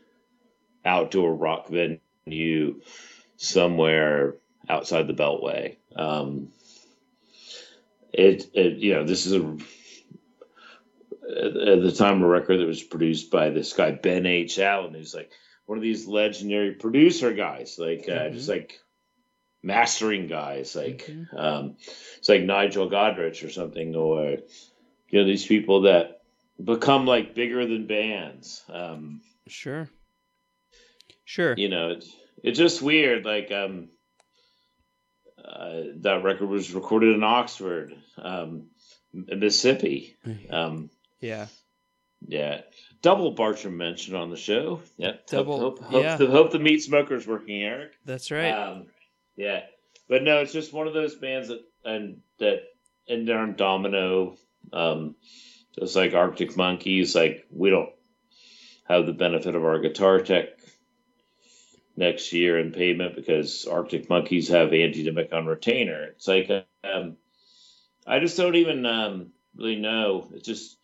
outdoor rock venue somewhere outside the Beltway. Um, it, it, you know, this is a at, the time a record that was produced by this guy Ben H. Allen, who's like one of these legendary producer guys, like uh, just like mastering guys, like um, it's like Nigel Godrich or something, or you know these people that become like bigger than bands. Um, Sure. Sure. you know, it's, it's just weird. Like um, uh, that record was recorded in Oxford, um, Mississippi. Um, Yeah. yeah, double Bartram mentioned on the show. Yeah, Double, Hope, hope, yeah. hope, the, hope the meat smoker's working, Eric. That's right. Um, yeah, but no, it's just one of those bands that and that and they're on Domino. Um, just like Arctic Monkeys, like we don't have the benefit of our guitar tech next year in Pavement because Arctic Monkeys have Anti-Demic on retainer. It's like um, I just don't even um, really know. It's just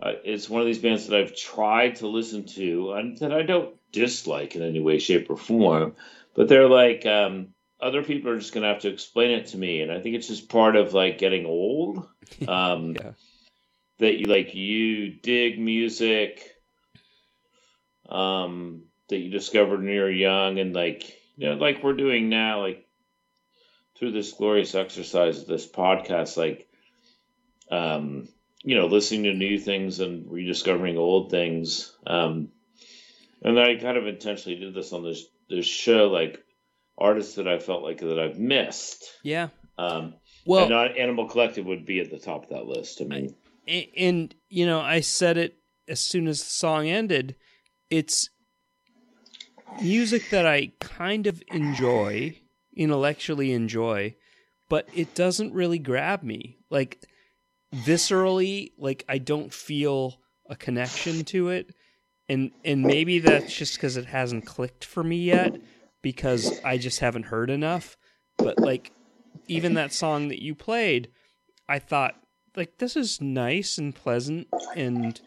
uh, it's one of these bands that I've tried to listen to and that I don't dislike in any way, shape, or form. But they're like um, other people are just gonna have to explain it to me, and I think it's just part of like getting old. Um, Yeah. That you like you dig music um, that you discovered when you were young, and like you know, like we're doing now, like through this glorious exercise of this podcast, like um, you know, listening to new things and rediscovering old things. Um, and I kind of intentionally did this on this this show, like artists that I felt like that I've missed. yeah. Um, Well, and Animal Collective would be at the top of that list. I mean, And you know i said it as soon as the song ended. It's music that i kind of enjoy intellectually enjoy but it doesn't really grab me. Like viscerally like i don't feel a connection to it. And and maybe that's just because it hasn't clicked for me yet because i just haven't heard enough. But like even that song that you played i thought like this is nice and pleasant and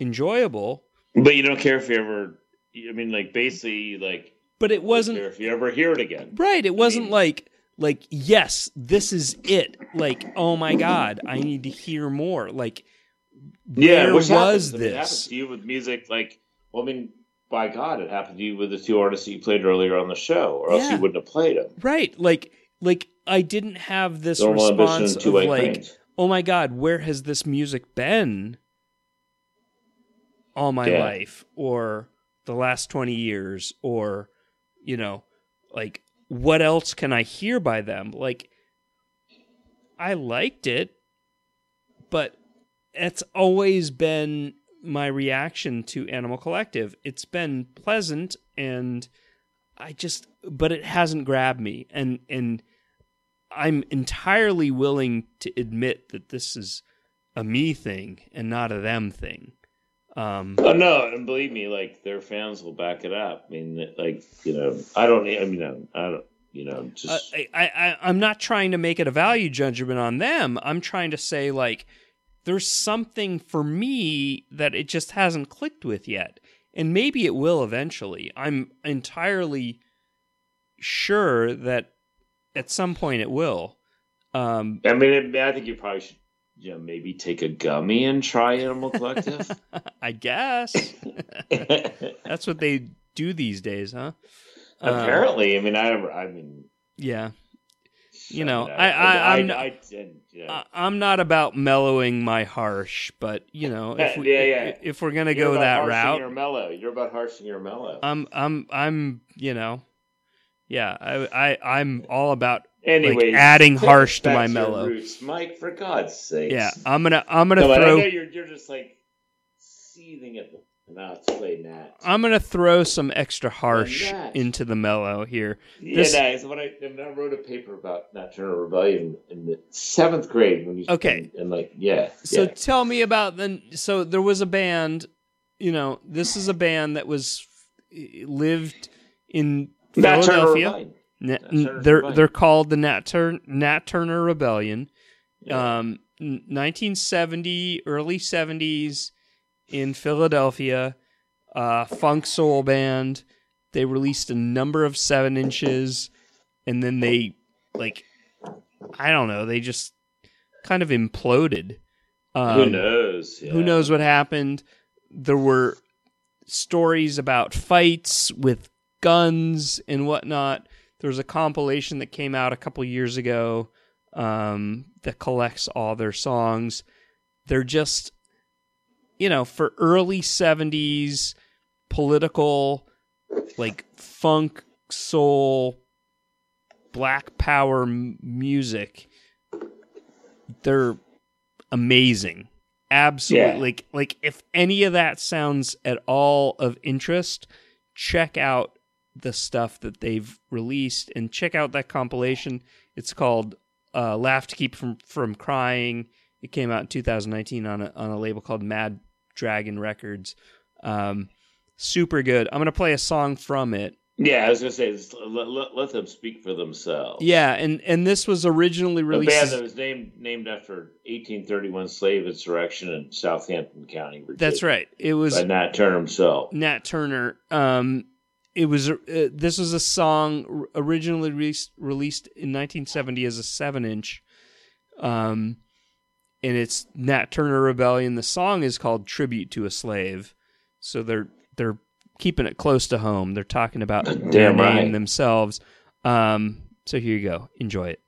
enjoyable but you don't care if you ever. I mean, like basically, like but it wasn't if you ever hear it again. right it wasn't like like yes this is it like oh my god i need to hear more like Yeah, where which was happens. I mean, it happens this to you with music? Like, well, I mean, by God, it happened to you with the two artists that you played earlier on the show, or else you wouldn't have played them. right like like i didn't have this Normal response of like cranes. oh my god where has this music been all my Yeah. life or the last 20 years or you know like what else can i hear by them like i liked it but it's always been my reaction to animal collective it's been pleasant and i just but it hasn't grabbed me and and i'm entirely willing to admit that this is a me thing and not a them thing um Oh no, and believe me, like their fans will back it up. I mean, like you know, I don't. I mean, I don't. You know, just I, I, I I'm not trying to make it a value judgment on them. I'm trying to say like there's something for me that it just hasn't clicked with yet, and maybe it will eventually. I'm entirely sure that at some point it will. Um, I mean, I think you probably should, you know, maybe take a gummy and try Animal Collective. I guess that's what they do these days, huh? Uh, Apparently, I mean, I, I mean, yeah. You know, I, I, I'm, I, I, and, you know, I- I'm not about mellowing my harsh, but you know, if we Yeah, yeah. if we're gonna you're go about that route, Your mellow. You're about harshing your mellow. I'm I'm I'm you know, yeah, I I I'm all about Anyway, like adding harsh to my mellow. Roots, Mike, for God's sake. Yeah, I'm gonna I'm gonna No, I throw know you're you're just like seething at the mouth to play Nat. I'm gonna throw some extra harsh into the mellow here. Yeah, This- nice. When I, and I wrote a paper about Nat Turner Rebellion in the seventh grade when you Okay. and, and like yeah, So yeah. tell me about the. So there was a band. You know, this is a band that was eh, lived in Nat Philadelphia. Rebellion. Nat, Nat they're Rebellion. they're called the Nat, Tur- Nat Turner Rebellion. Yeah. Um, 1970, early 70s in Philadelphia, uh, funk soul band. They released a number of seven inches, and then they like, I don't know, they just kind of imploded. Um, Who knows? Who knows what happened? There were stories about fights with guns and whatnot. There's a compilation that came out a couple years ago um, that collects all their songs. They're just, you know, for early 70s political, like funk, soul, black power m- music. They're amazing. Absolutely. Yeah. Like like if any of that sounds at all of interest, check out the stuff that they've released and check out that compilation. It's called uh, "Laugh to Keep from from Crying." It came out in 2019 on a on a label called Mad Dragon Records. Um, super good. I'm gonna play a song from it. Yeah, I was gonna say let, let, let them speak for themselves. Yeah, and and this was originally a released. band as- that was named named after 1831 slave insurrection in Southampton County, Virginia. That's right. It was By Nat Turner himself. Nat Turner. Um, it was uh, this was a song originally re- released in 1970 as a seven inch, um, and it's Nat Turner Rebellion. The song is called "Tribute to a Slave," so they're they're keeping it close to home. They're talking about their name right. themselves. Um, so here you go. Enjoy it.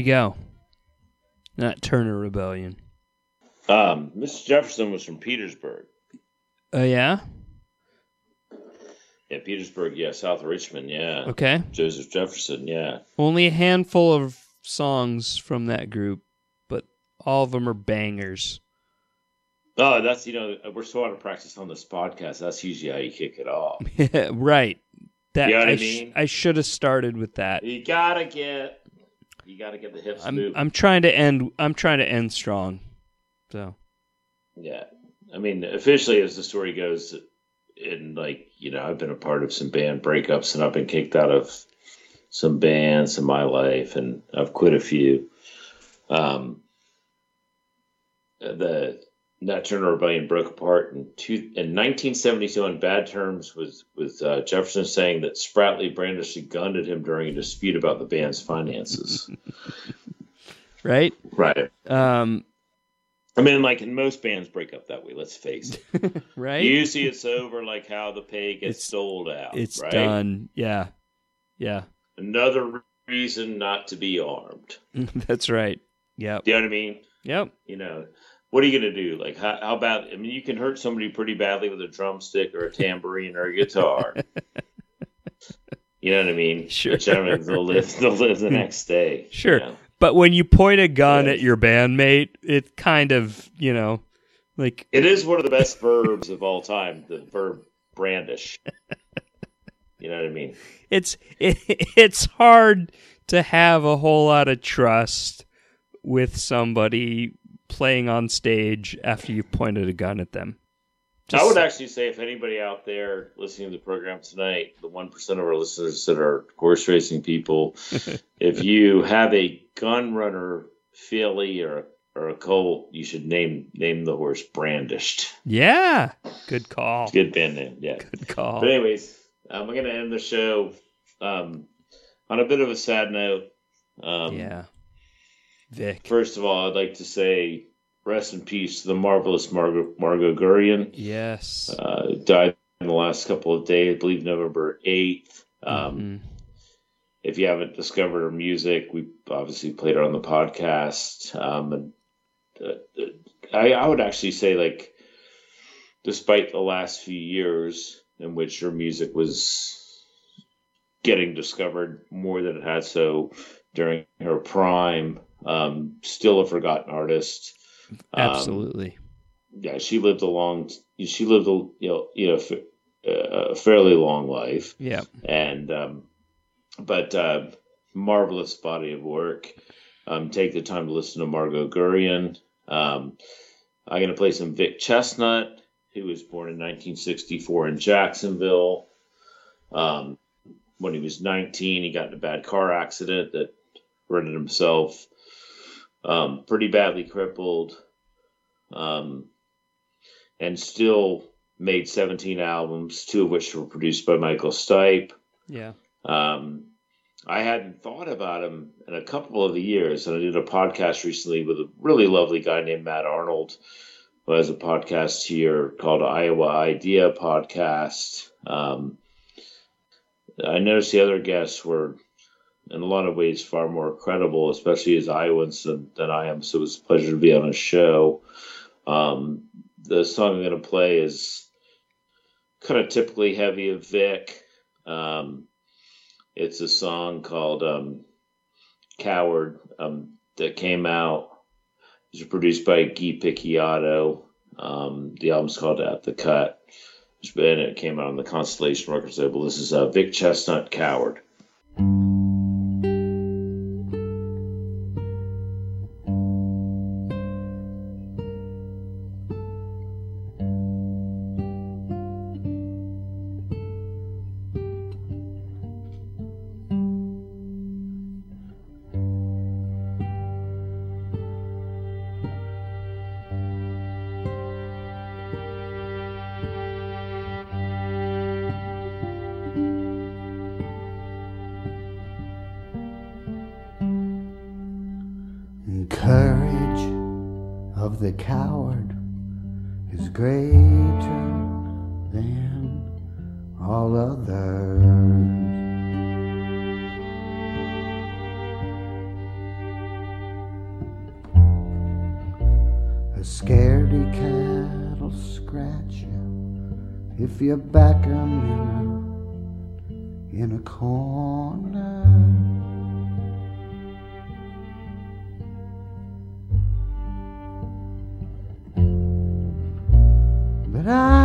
You go. Nat Turner Rebellion. Um, Mr. Jefferson was from Petersburg. Oh yeah. Yeah, Petersburg. Yeah, South Richmond. Yeah, Okay. Joseph Jefferson. Yeah. Only a handful of songs from that group, but all of them are bangers. Oh, that's you know we're so out of practice on this podcast. That's usually how you kick it off. right. That You know I sh- mean? I should have started with that. You gotta get, You got to get the hips I'm. I'm trying to end. I'm trying to end strong. So Yeah, I mean, officially, as the story goes, in like you know, I've been a part of some band breakups, and I've been kicked out of some bands in my life, and I've quit a few. Um, the Nat Turner Rebellion broke apart in two in 1972 on bad terms, with with uh, Jefferson saying that Spratley brandished a gun at him during a dispute about the band's finances. right. right. Um. I mean, like in most bands break up that way. Let's face it. Right. Usually it's over like how the pay gets It's- sold out. it's right? done. Yeah. Yeah. Another reason not to be armed. That's right. Yep. Do you know what I mean? Yep. You know, what are you going to do? Like, how, how bad? I mean, you can hurt somebody pretty badly with a drumstick or a tambourine or a guitar. you know what I mean? Sure. Generally, they'll live. They'll live the next day. you Sure. know? But when you point a gun Right. at your bandmate, it kind of, you know, like It is one of the best verbs of all time. The verb brandish. You know what I mean? it's it, it's hard to have a whole lot of trust with somebody playing on stage after you've pointed a gun at them. I would actually say if anybody out there listening to the program tonight, the one percent of our listeners that are horse racing people, if you have a gun runner filly or or a colt, you should name name the horse brandished. Yeah. Good call. Good band name, yeah. Good call. But anyways, um, we're gonna end the show um, on a bit of a sad note. Um, Yeah. Vic. First of all, I'd like to say rest in peace to the marvelous Margo, Margo Guryan. Yes. uh, died in the last couple of days, I believe November 8th. Um, Mhm. If you haven't discovered her music, we obviously played her on the podcast. Um, and uh, I, I would actually say, like, despite the last few years in which her music was getting discovered more than it had so during her prime, um, still a forgotten artist. Um, Absolutely. yeah, she lived a long, she lived a you know, you know, uh, a fairly long life, yeah. and um, but uh, marvelous body of work. Um, take the time to listen to Margo Guryan. Um, I'm going to play some Vic Chesnutt, who was born in 1964 in Jacksonville. Um, when he was 19, he got in a bad car accident that rendered himself um, pretty badly crippled um, and still made 17 albums, two of which were produced by Michael Stipe. Yeah. Um, I hadn't thought about him in a couple of the years, and I did a podcast recently with a really lovely guy named Matt Arnold, who has a podcast here called Iowa Idea Podcast. Um, I noticed the other guests were, in a lot of ways, far more credible, especially as Iowans than, than I am. So it was a pleasure to be on a show. Um, the song I'm going to play is kind of typically heavy of Vic. Um, it's a song called um, Coward um, that came out. It was produced by Guy Picciotto. Um, the album's called At the Cut. And it came out on the Constellation Records label. This is uh, Vic Chesnutt Coward. A scaredy cat'll scratch you if you back 'em in a, in a corner. But I,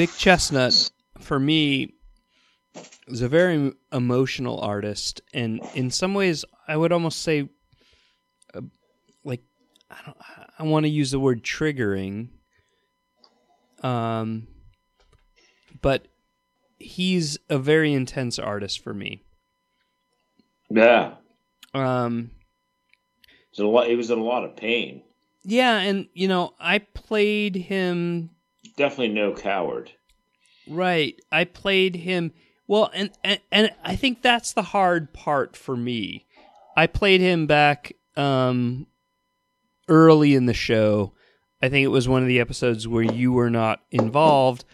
Vic Chesnutt, for me, is a very emotional artist, and in some ways, I would almost say, uh, like, I don't, I want to use the word triggering. Um, but he's a very intense artist for me. Yeah, Um, it's a lot. He was in a lot of pain. yeah, and you know, I played him Definitely no coward. Right. I played him well and, and and I think that's the hard part for me. I played him back um early in the show. I think it was one of the episodes where you were not involved.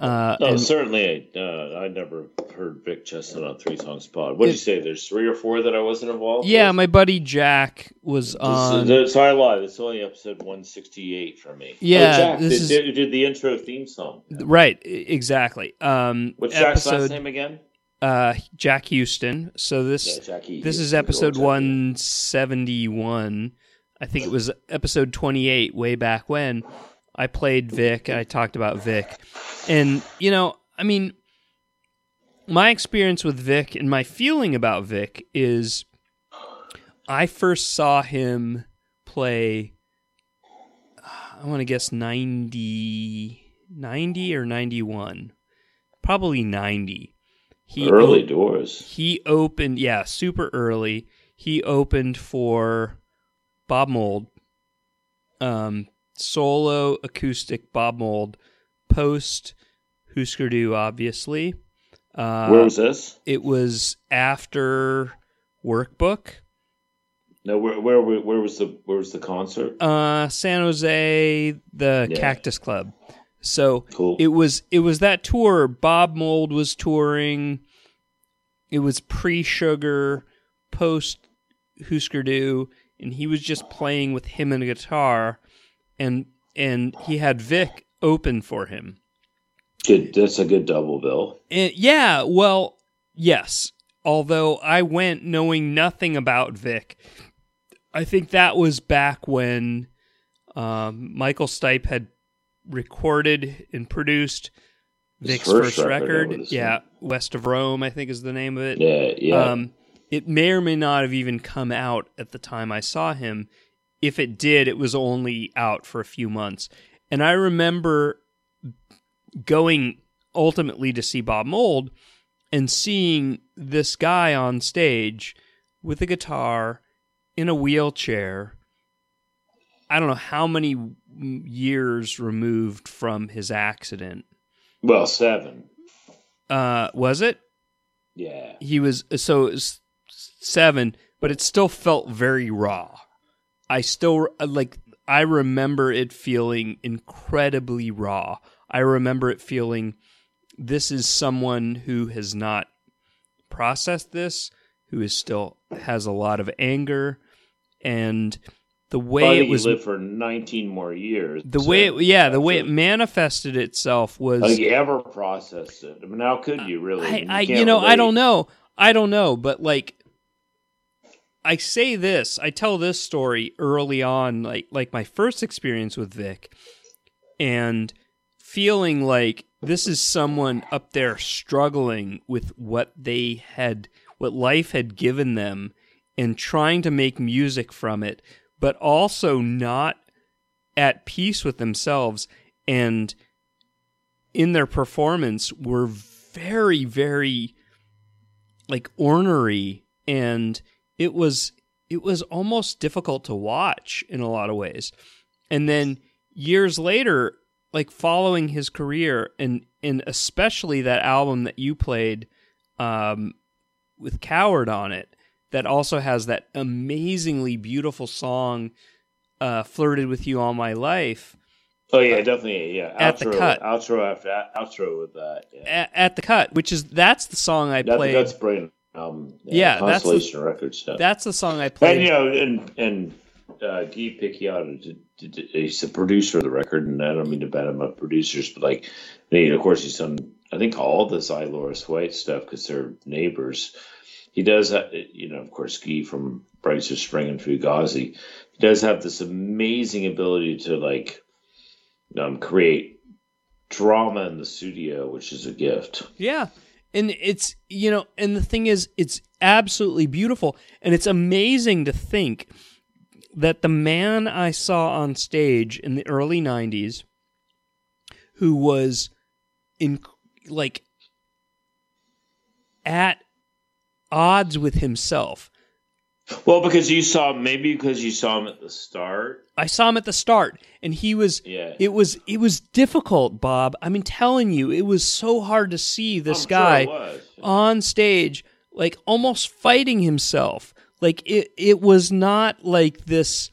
Uh No, and- certainly. Uh, I never heard Vic Chesnutt on Three Songs Pod. What did you say? There's three or four that I wasn't involved. yeah, with? my buddy Jack was on This, so I lied. It's only episode 168 for me. Yeah, oh, Jack this did, is- did, did the intro theme song. Right, exactly. Um What's Jack's last episode name again? uh Jack Houston. So this Yeah. This is episode 171. I think it was episode 28 way back when I played Vic. I talked about Vic. And, you know, I mean, my experience with Vic and my feeling about Vic is I first saw him play, I want to guess 90, 90 or 91. Probably 90. He Early o- doors. he opened yeah super early he opened for bob mould um solo acoustic bob mould post Hüsker Dü obviously uh Where was this? it was after workbook No, where, where where where was the where was the concert? uh san jose the Yeah. cactus club so Cool. it was it was that tour bob mould was touring it was pre-sugar post Hüsker Dü and he was just playing with him and a guitar and and he had vic open for him Good. That's a good double bill. and yeah well yes although i went knowing nothing about vic i think that was back when um, michael stipe had recorded and produced Vic's first first, record, record, yeah, West of Rome, I think is the name of it. Yeah, yeah. Um, it may or may not have even come out at the time I saw him. If it did, it was only out for a few months. And I remember going ultimately to see Bob Mould and seeing this guy on stage with a guitar in a wheelchair. I don't know how many years removed from his accident. well, seven. Uh, was it? Yeah. he was so it was seven, but it still felt very raw. I still uh, like. I remember it feeling incredibly raw. I remember it feeling this is someone who has not processed this, who is still has a lot of anger, and the way it was he lived for 19 more years. the way it, yeah the way it manifested itself was think you ever processed it. I mean, how could you really? I, I can't you know, I don't know. I don't know, but like I say this, I tell this story early on, like like my first experience with Vic and feeling like this is someone up there struggling with what they had what life had given them and trying to make music from it, but also not at peace with themselves and in their performance were very very like ornery and it was it was almost difficult to watch in a lot of ways and then years later like following his career and and especially that album that you played um with coward on it that also has that amazingly beautiful song uh flirted with you all my life Oh yeah, definitely. Yeah, At the outro, cut. outro after outro with that. Yeah, at, at the cut which is that's the song i that, played that's brilliant. Um, Yeah, that's the- Constellation Records stuff. that's the song i played and you know, and and uh, Guy Picciotto, he's the producer of the record, and I don't mean to bad him up producers, but like, I mean, of course, he's done. I think all the Cy Loris White stuff because they're neighbors. He does, have, you know, of course, Guy from Rites of Spring and Fugazi. He does have this amazing ability to like um, create drama in the studio, which is a gift. Yeah. And it's, you know, and the thing is, it's absolutely beautiful. And it's amazing to think that the man I saw on stage in the early 90s, who was in, like, at odds with himself. Well, because you saw maybe because you saw him at the start. I saw him at the start and he was Yeah. it was it was difficult, Bob. I mean telling you, it was so hard to see this I'm guy was. on stage like almost fighting himself. Like it it was not like this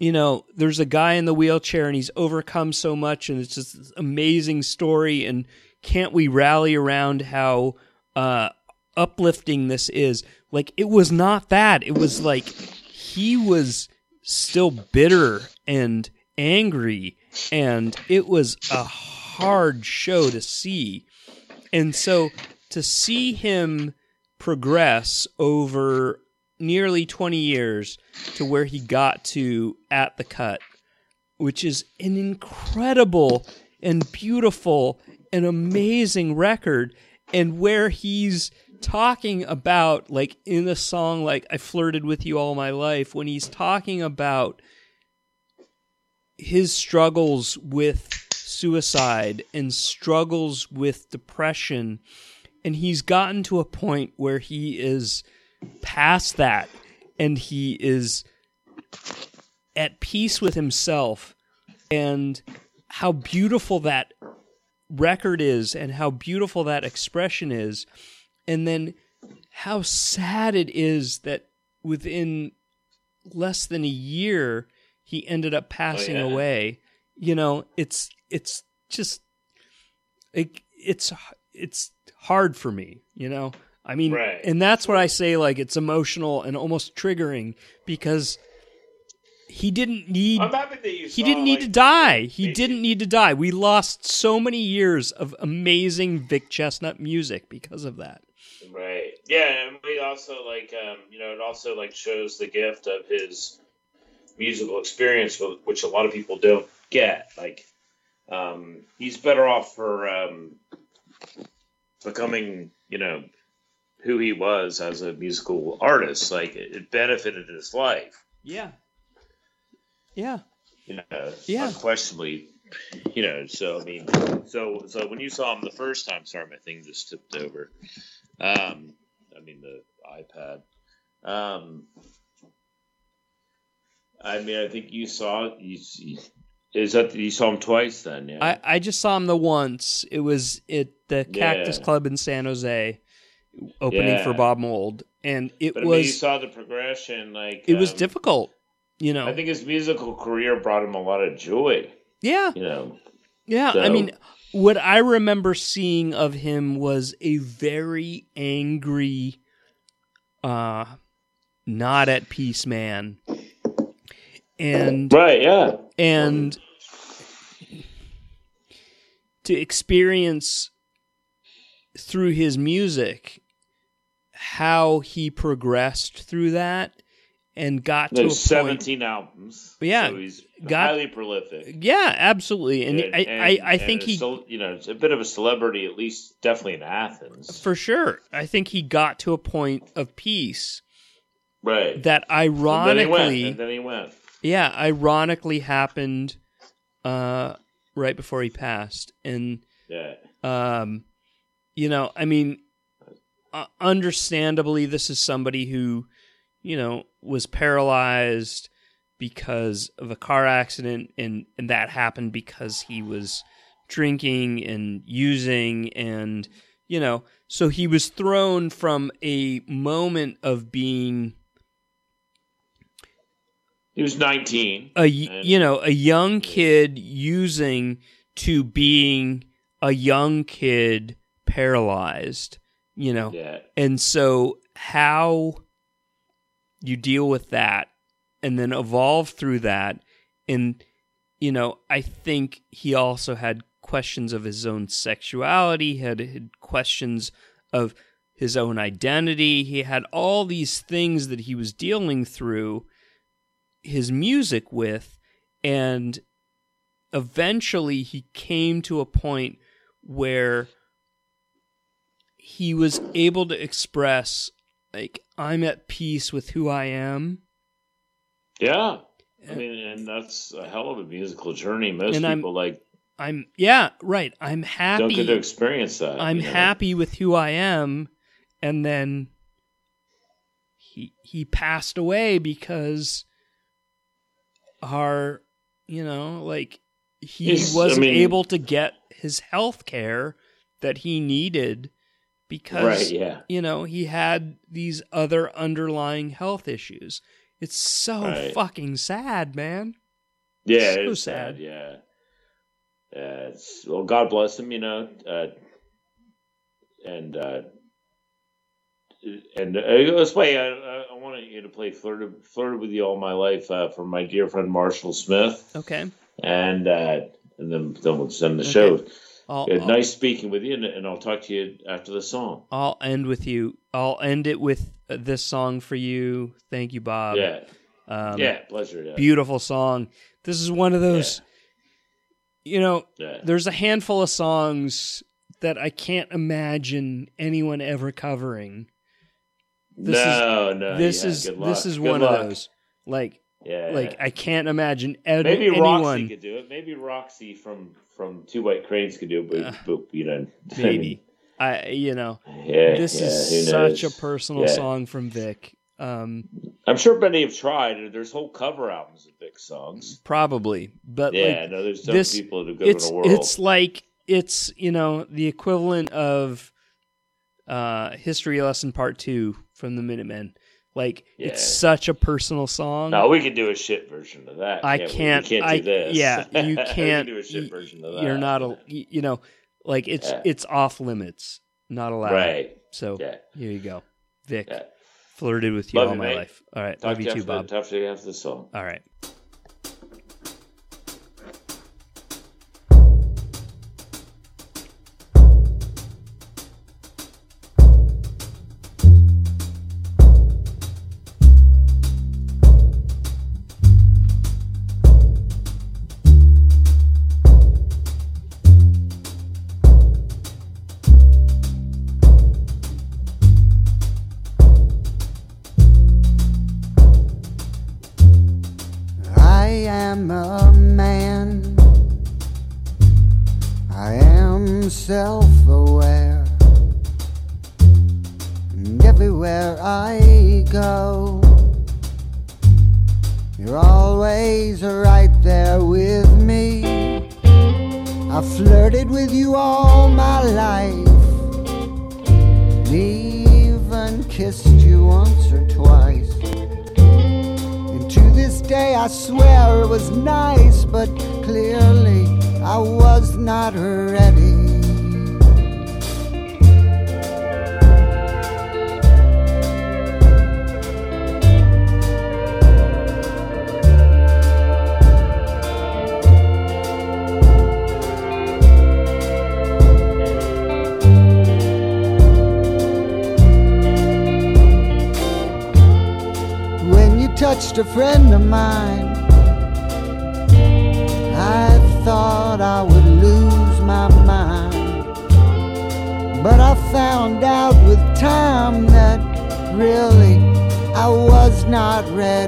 you know, there's a guy in the wheelchair and he's overcome so much and it's just this amazing story and can't we rally around how uh uplifting this is? Like it was not that. It was like he was still bitter and angry and it was a hard show to see. And so to see him progress over nearly 20 years to where he got to at the cut, which is an incredible and beautiful and amazing record, and where he's talking about, like in a song like I Flirted with You All My Life, when he's talking about his struggles with suicide and struggles with depression and he's gotten to a point where he is past that and he is at peace with himself and how beautiful that record is and how beautiful that expression is and then how sad it is that within less than a year he ended up oh, passing yeah. away you know it's it's just it, it's it's hard for me you know i mean Right. and that's what i say like it's emotional and almost triggering because he didn't need I'm happy that you. he saw, didn't need like, to die. He maybe- didn't need to die. We lost so many years of amazing Vic Chesnutt music because of that. Right. Yeah, and we also like um, you know it also like shows the gift of his musical experience, which a lot of people don't get. Like, um, he's better off for um, becoming you know who he was as a musical artist. Like, it, it benefited his life. Yeah. Yeah. You know, Yeah. unquestionably. You know, so I mean, so so when you saw him the first time, sorry, my thing just tipped over. Um, I mean the iPad. Um, I mean, I think you saw you. you is that you saw him twice then? Yeah. I, I just saw him the once. It was at the Cactus Yeah. Club in San Jose opening Yeah. for Bob Mould. And it but I mean, you was saw the progression. Like it was um, difficult. You know. I think his musical career brought him a lot of joy. yeah. You know. Yeah, I mean, what I remember seeing of him was a very angry, uh, not at peace man, and Right. Yeah. and to experience through his music how he progressed through that and got to a There's point 17 albums. Yeah, So he's got- highly prolific. yeah absolutely and, I, I, I think he you know, a bit of a celebrity, at least definitely in Athens. For sure. I think he got to a point of peace Right. that And then he went. ironically, And then he went. yeah, ironically happened uh, right before he passed. And, Yeah. um, you know, I mean, uh, understandably, this is somebody who, you know, was paralyzed because of a car accident, and, and that happened because he was drinking and using and you know so he was thrown from a moment of being He was 19. a you know a young kid using to being a young kid paralyzed you know Yeah. and so how you deal with that and then evolve through that. And you know i think he also had questions of his own sexuality had, had questions of his own identity. He had all these things that he was dealing through his music with. And eventually he came to a point where he was able to express like I'm at peace with who I am Yeah. I mean, and that's a hell of a musical journey. Most And I'm people like I'm yeah, right. I'm happy. don't get to experience that. I'm you know? happy with who I am, and then he he passed away because our you know like he Yes, I wasn't mean- able to get his health care that he needed because Right, yeah. you know he had these other underlying health issues. It's so Right. fucking sad, man. Yeah, So it's sad. sad. Yeah, yeah. It's, well, God bless him. You know, uh, and uh, and uh, this way, I, I, I wanted you to play "Flirted, Flirted with You All My Life" uh, from my dear friend Marshall Smith, Okay. and uh, and then then we'll send the show. I'll, I'll- nice speaking with you, and, and I'll talk to you after the song. I'll end with you. I'll end it with uh, this song for you. Thank you, Bob. yeah, Um, yeah, pleasure. Yeah. Beautiful song. This is one of those, you know, Yeah. there's a handful of songs that I can't imagine anyone ever covering. This no, no. This is this is Good one luck. of those. Like Yeah, like I can't imagine ed- Maybe anyone. Roxy could do it. Maybe Roxy from from Two White Cranes could do it, but, Uh, but you know, Maybe. I you know, yeah, this yeah, is such a personal Yeah. song from Vic. Um I'm sure many have tried. There's whole cover albums of Vic songs. probably. But Yeah, like no, there's some this people that have given a whirl. it's like it's you know the equivalent of uh history lesson part two from the minutemen like Yeah. it's such a personal song no, we could do a shit version of that. i can't we? can't We can't i do this. yeah you can't do a shit y- version of that. you're not a. you know like it's Yeah. it's off limits not allowed right. so Yeah. here you go vic flirted with you Love all you, my mate. life all right Talk love to you you too bob talk to you after the song. all right a friend of mine, I thought I would lose my mind. But I found out with time that really I was not ready.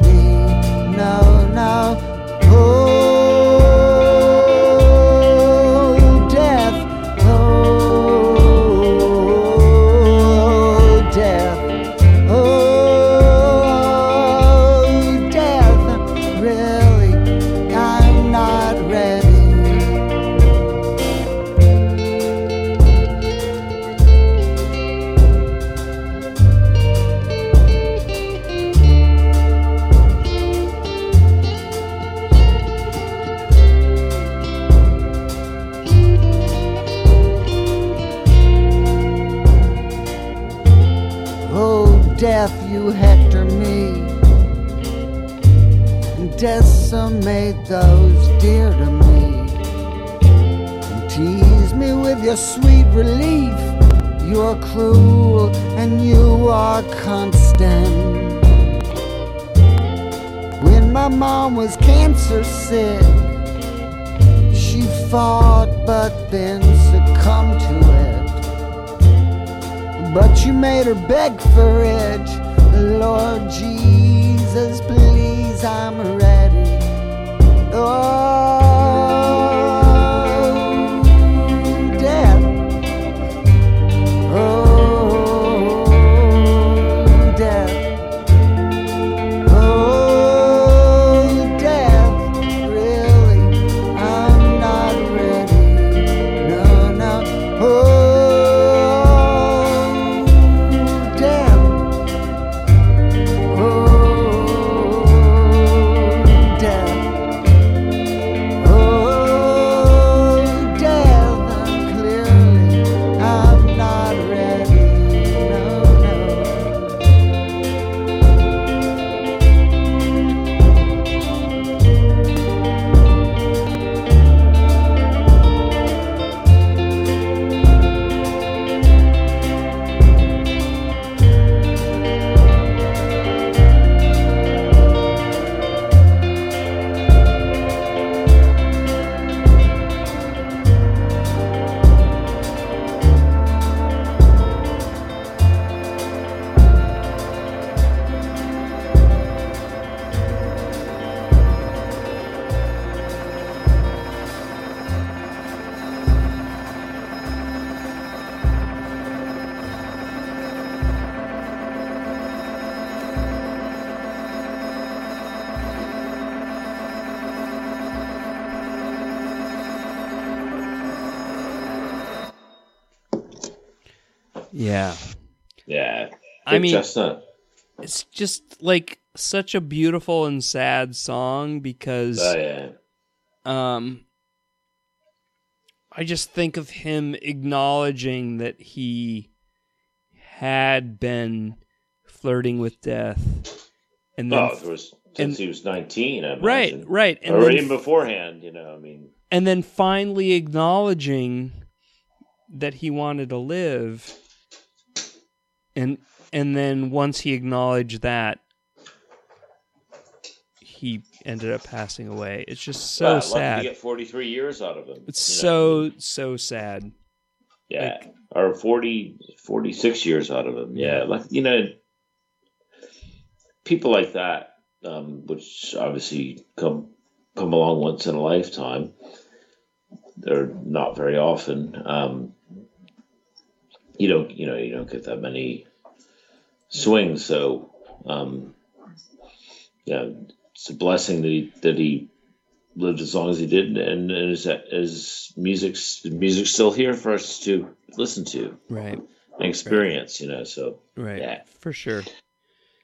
Relief. You're cruel and you are constant. When my mom was cancer sick, she fought but then succumbed to it. But you made her beg for it. Lord Jesus, please, I'm ready. Mean- Chesnutt. It's just like such a beautiful and sad song because Oh yeah. um I just think of him acknowledging that he had been flirting with death and then Oh, was since and- he was nineteen. I right right and or even beforehand. You know, I mean, and then finally acknowledging that he wanted to live and and then once he acknowledged that he ended up passing away it's just so wow, sad to get forty three years out of him. it's you know? so so sad yeah, or 40, 46 years out of him. Yeah, like you know, people like that, um, which obviously come come along once in a lifetime. They're not very often. Um, you don't, you know, you don't get that many swings. So, um, yeah, it's a blessing that he that he lived as long as he did, and, and his, his music's music's still here for us to listen to right and experience. You know, so right Yeah. for sure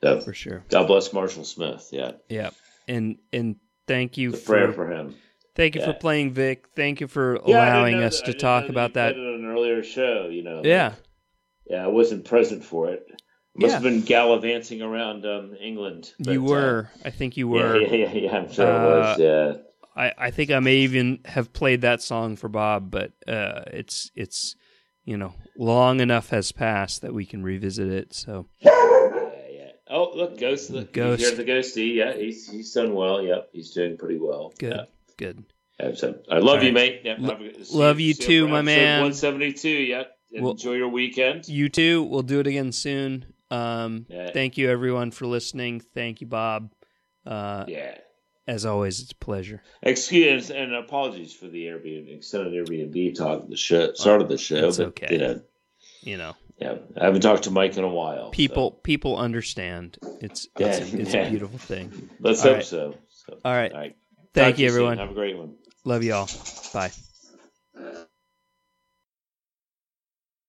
so for sure God bless Marshall Smith. Yeah, yeah and and thank you for, prayer for him. thank you for playing vic thank you for Yeah, allowing us that- to talk about that on an earlier show. You know, yeah yeah, I wasn't present for it. Must Yeah. have been gallivanting around um, England. you but, uh, were i think you were yeah, yeah, yeah, I'm sure it was. Uh, Yeah, I, I think I may even have played that song for Bob, but uh, it's it's you know long enough has passed that we can revisit it. So yeah, yeah. Oh, look, Ghost. Look, Ghost. You hear the ghosty? Yeah, he's he's done well. Yep, he's doing pretty well. good, Yeah. good. Yeah, so I love All you, right. mate. Yep, Lo- have a- see love you too, my man. 172. Yep. Well- Enjoy your weekend. You too. We'll do it again soon. Um, Yeah. Thank you everyone for listening. Thank you, Bob. Uh, Yeah. As always, it's a pleasure. Excuse and apologies for the Airbnb extended Airbnb talk the show, start of the show. It's but, okay. You know, You know, yeah, I haven't talked to Mike in a while. so people people understand. It's it's, Yeah, it's yeah. a beautiful thing. let's All hope right. so. so. All right. All right. Thank you, soon. everyone. Have a great one. Love you all. Bye.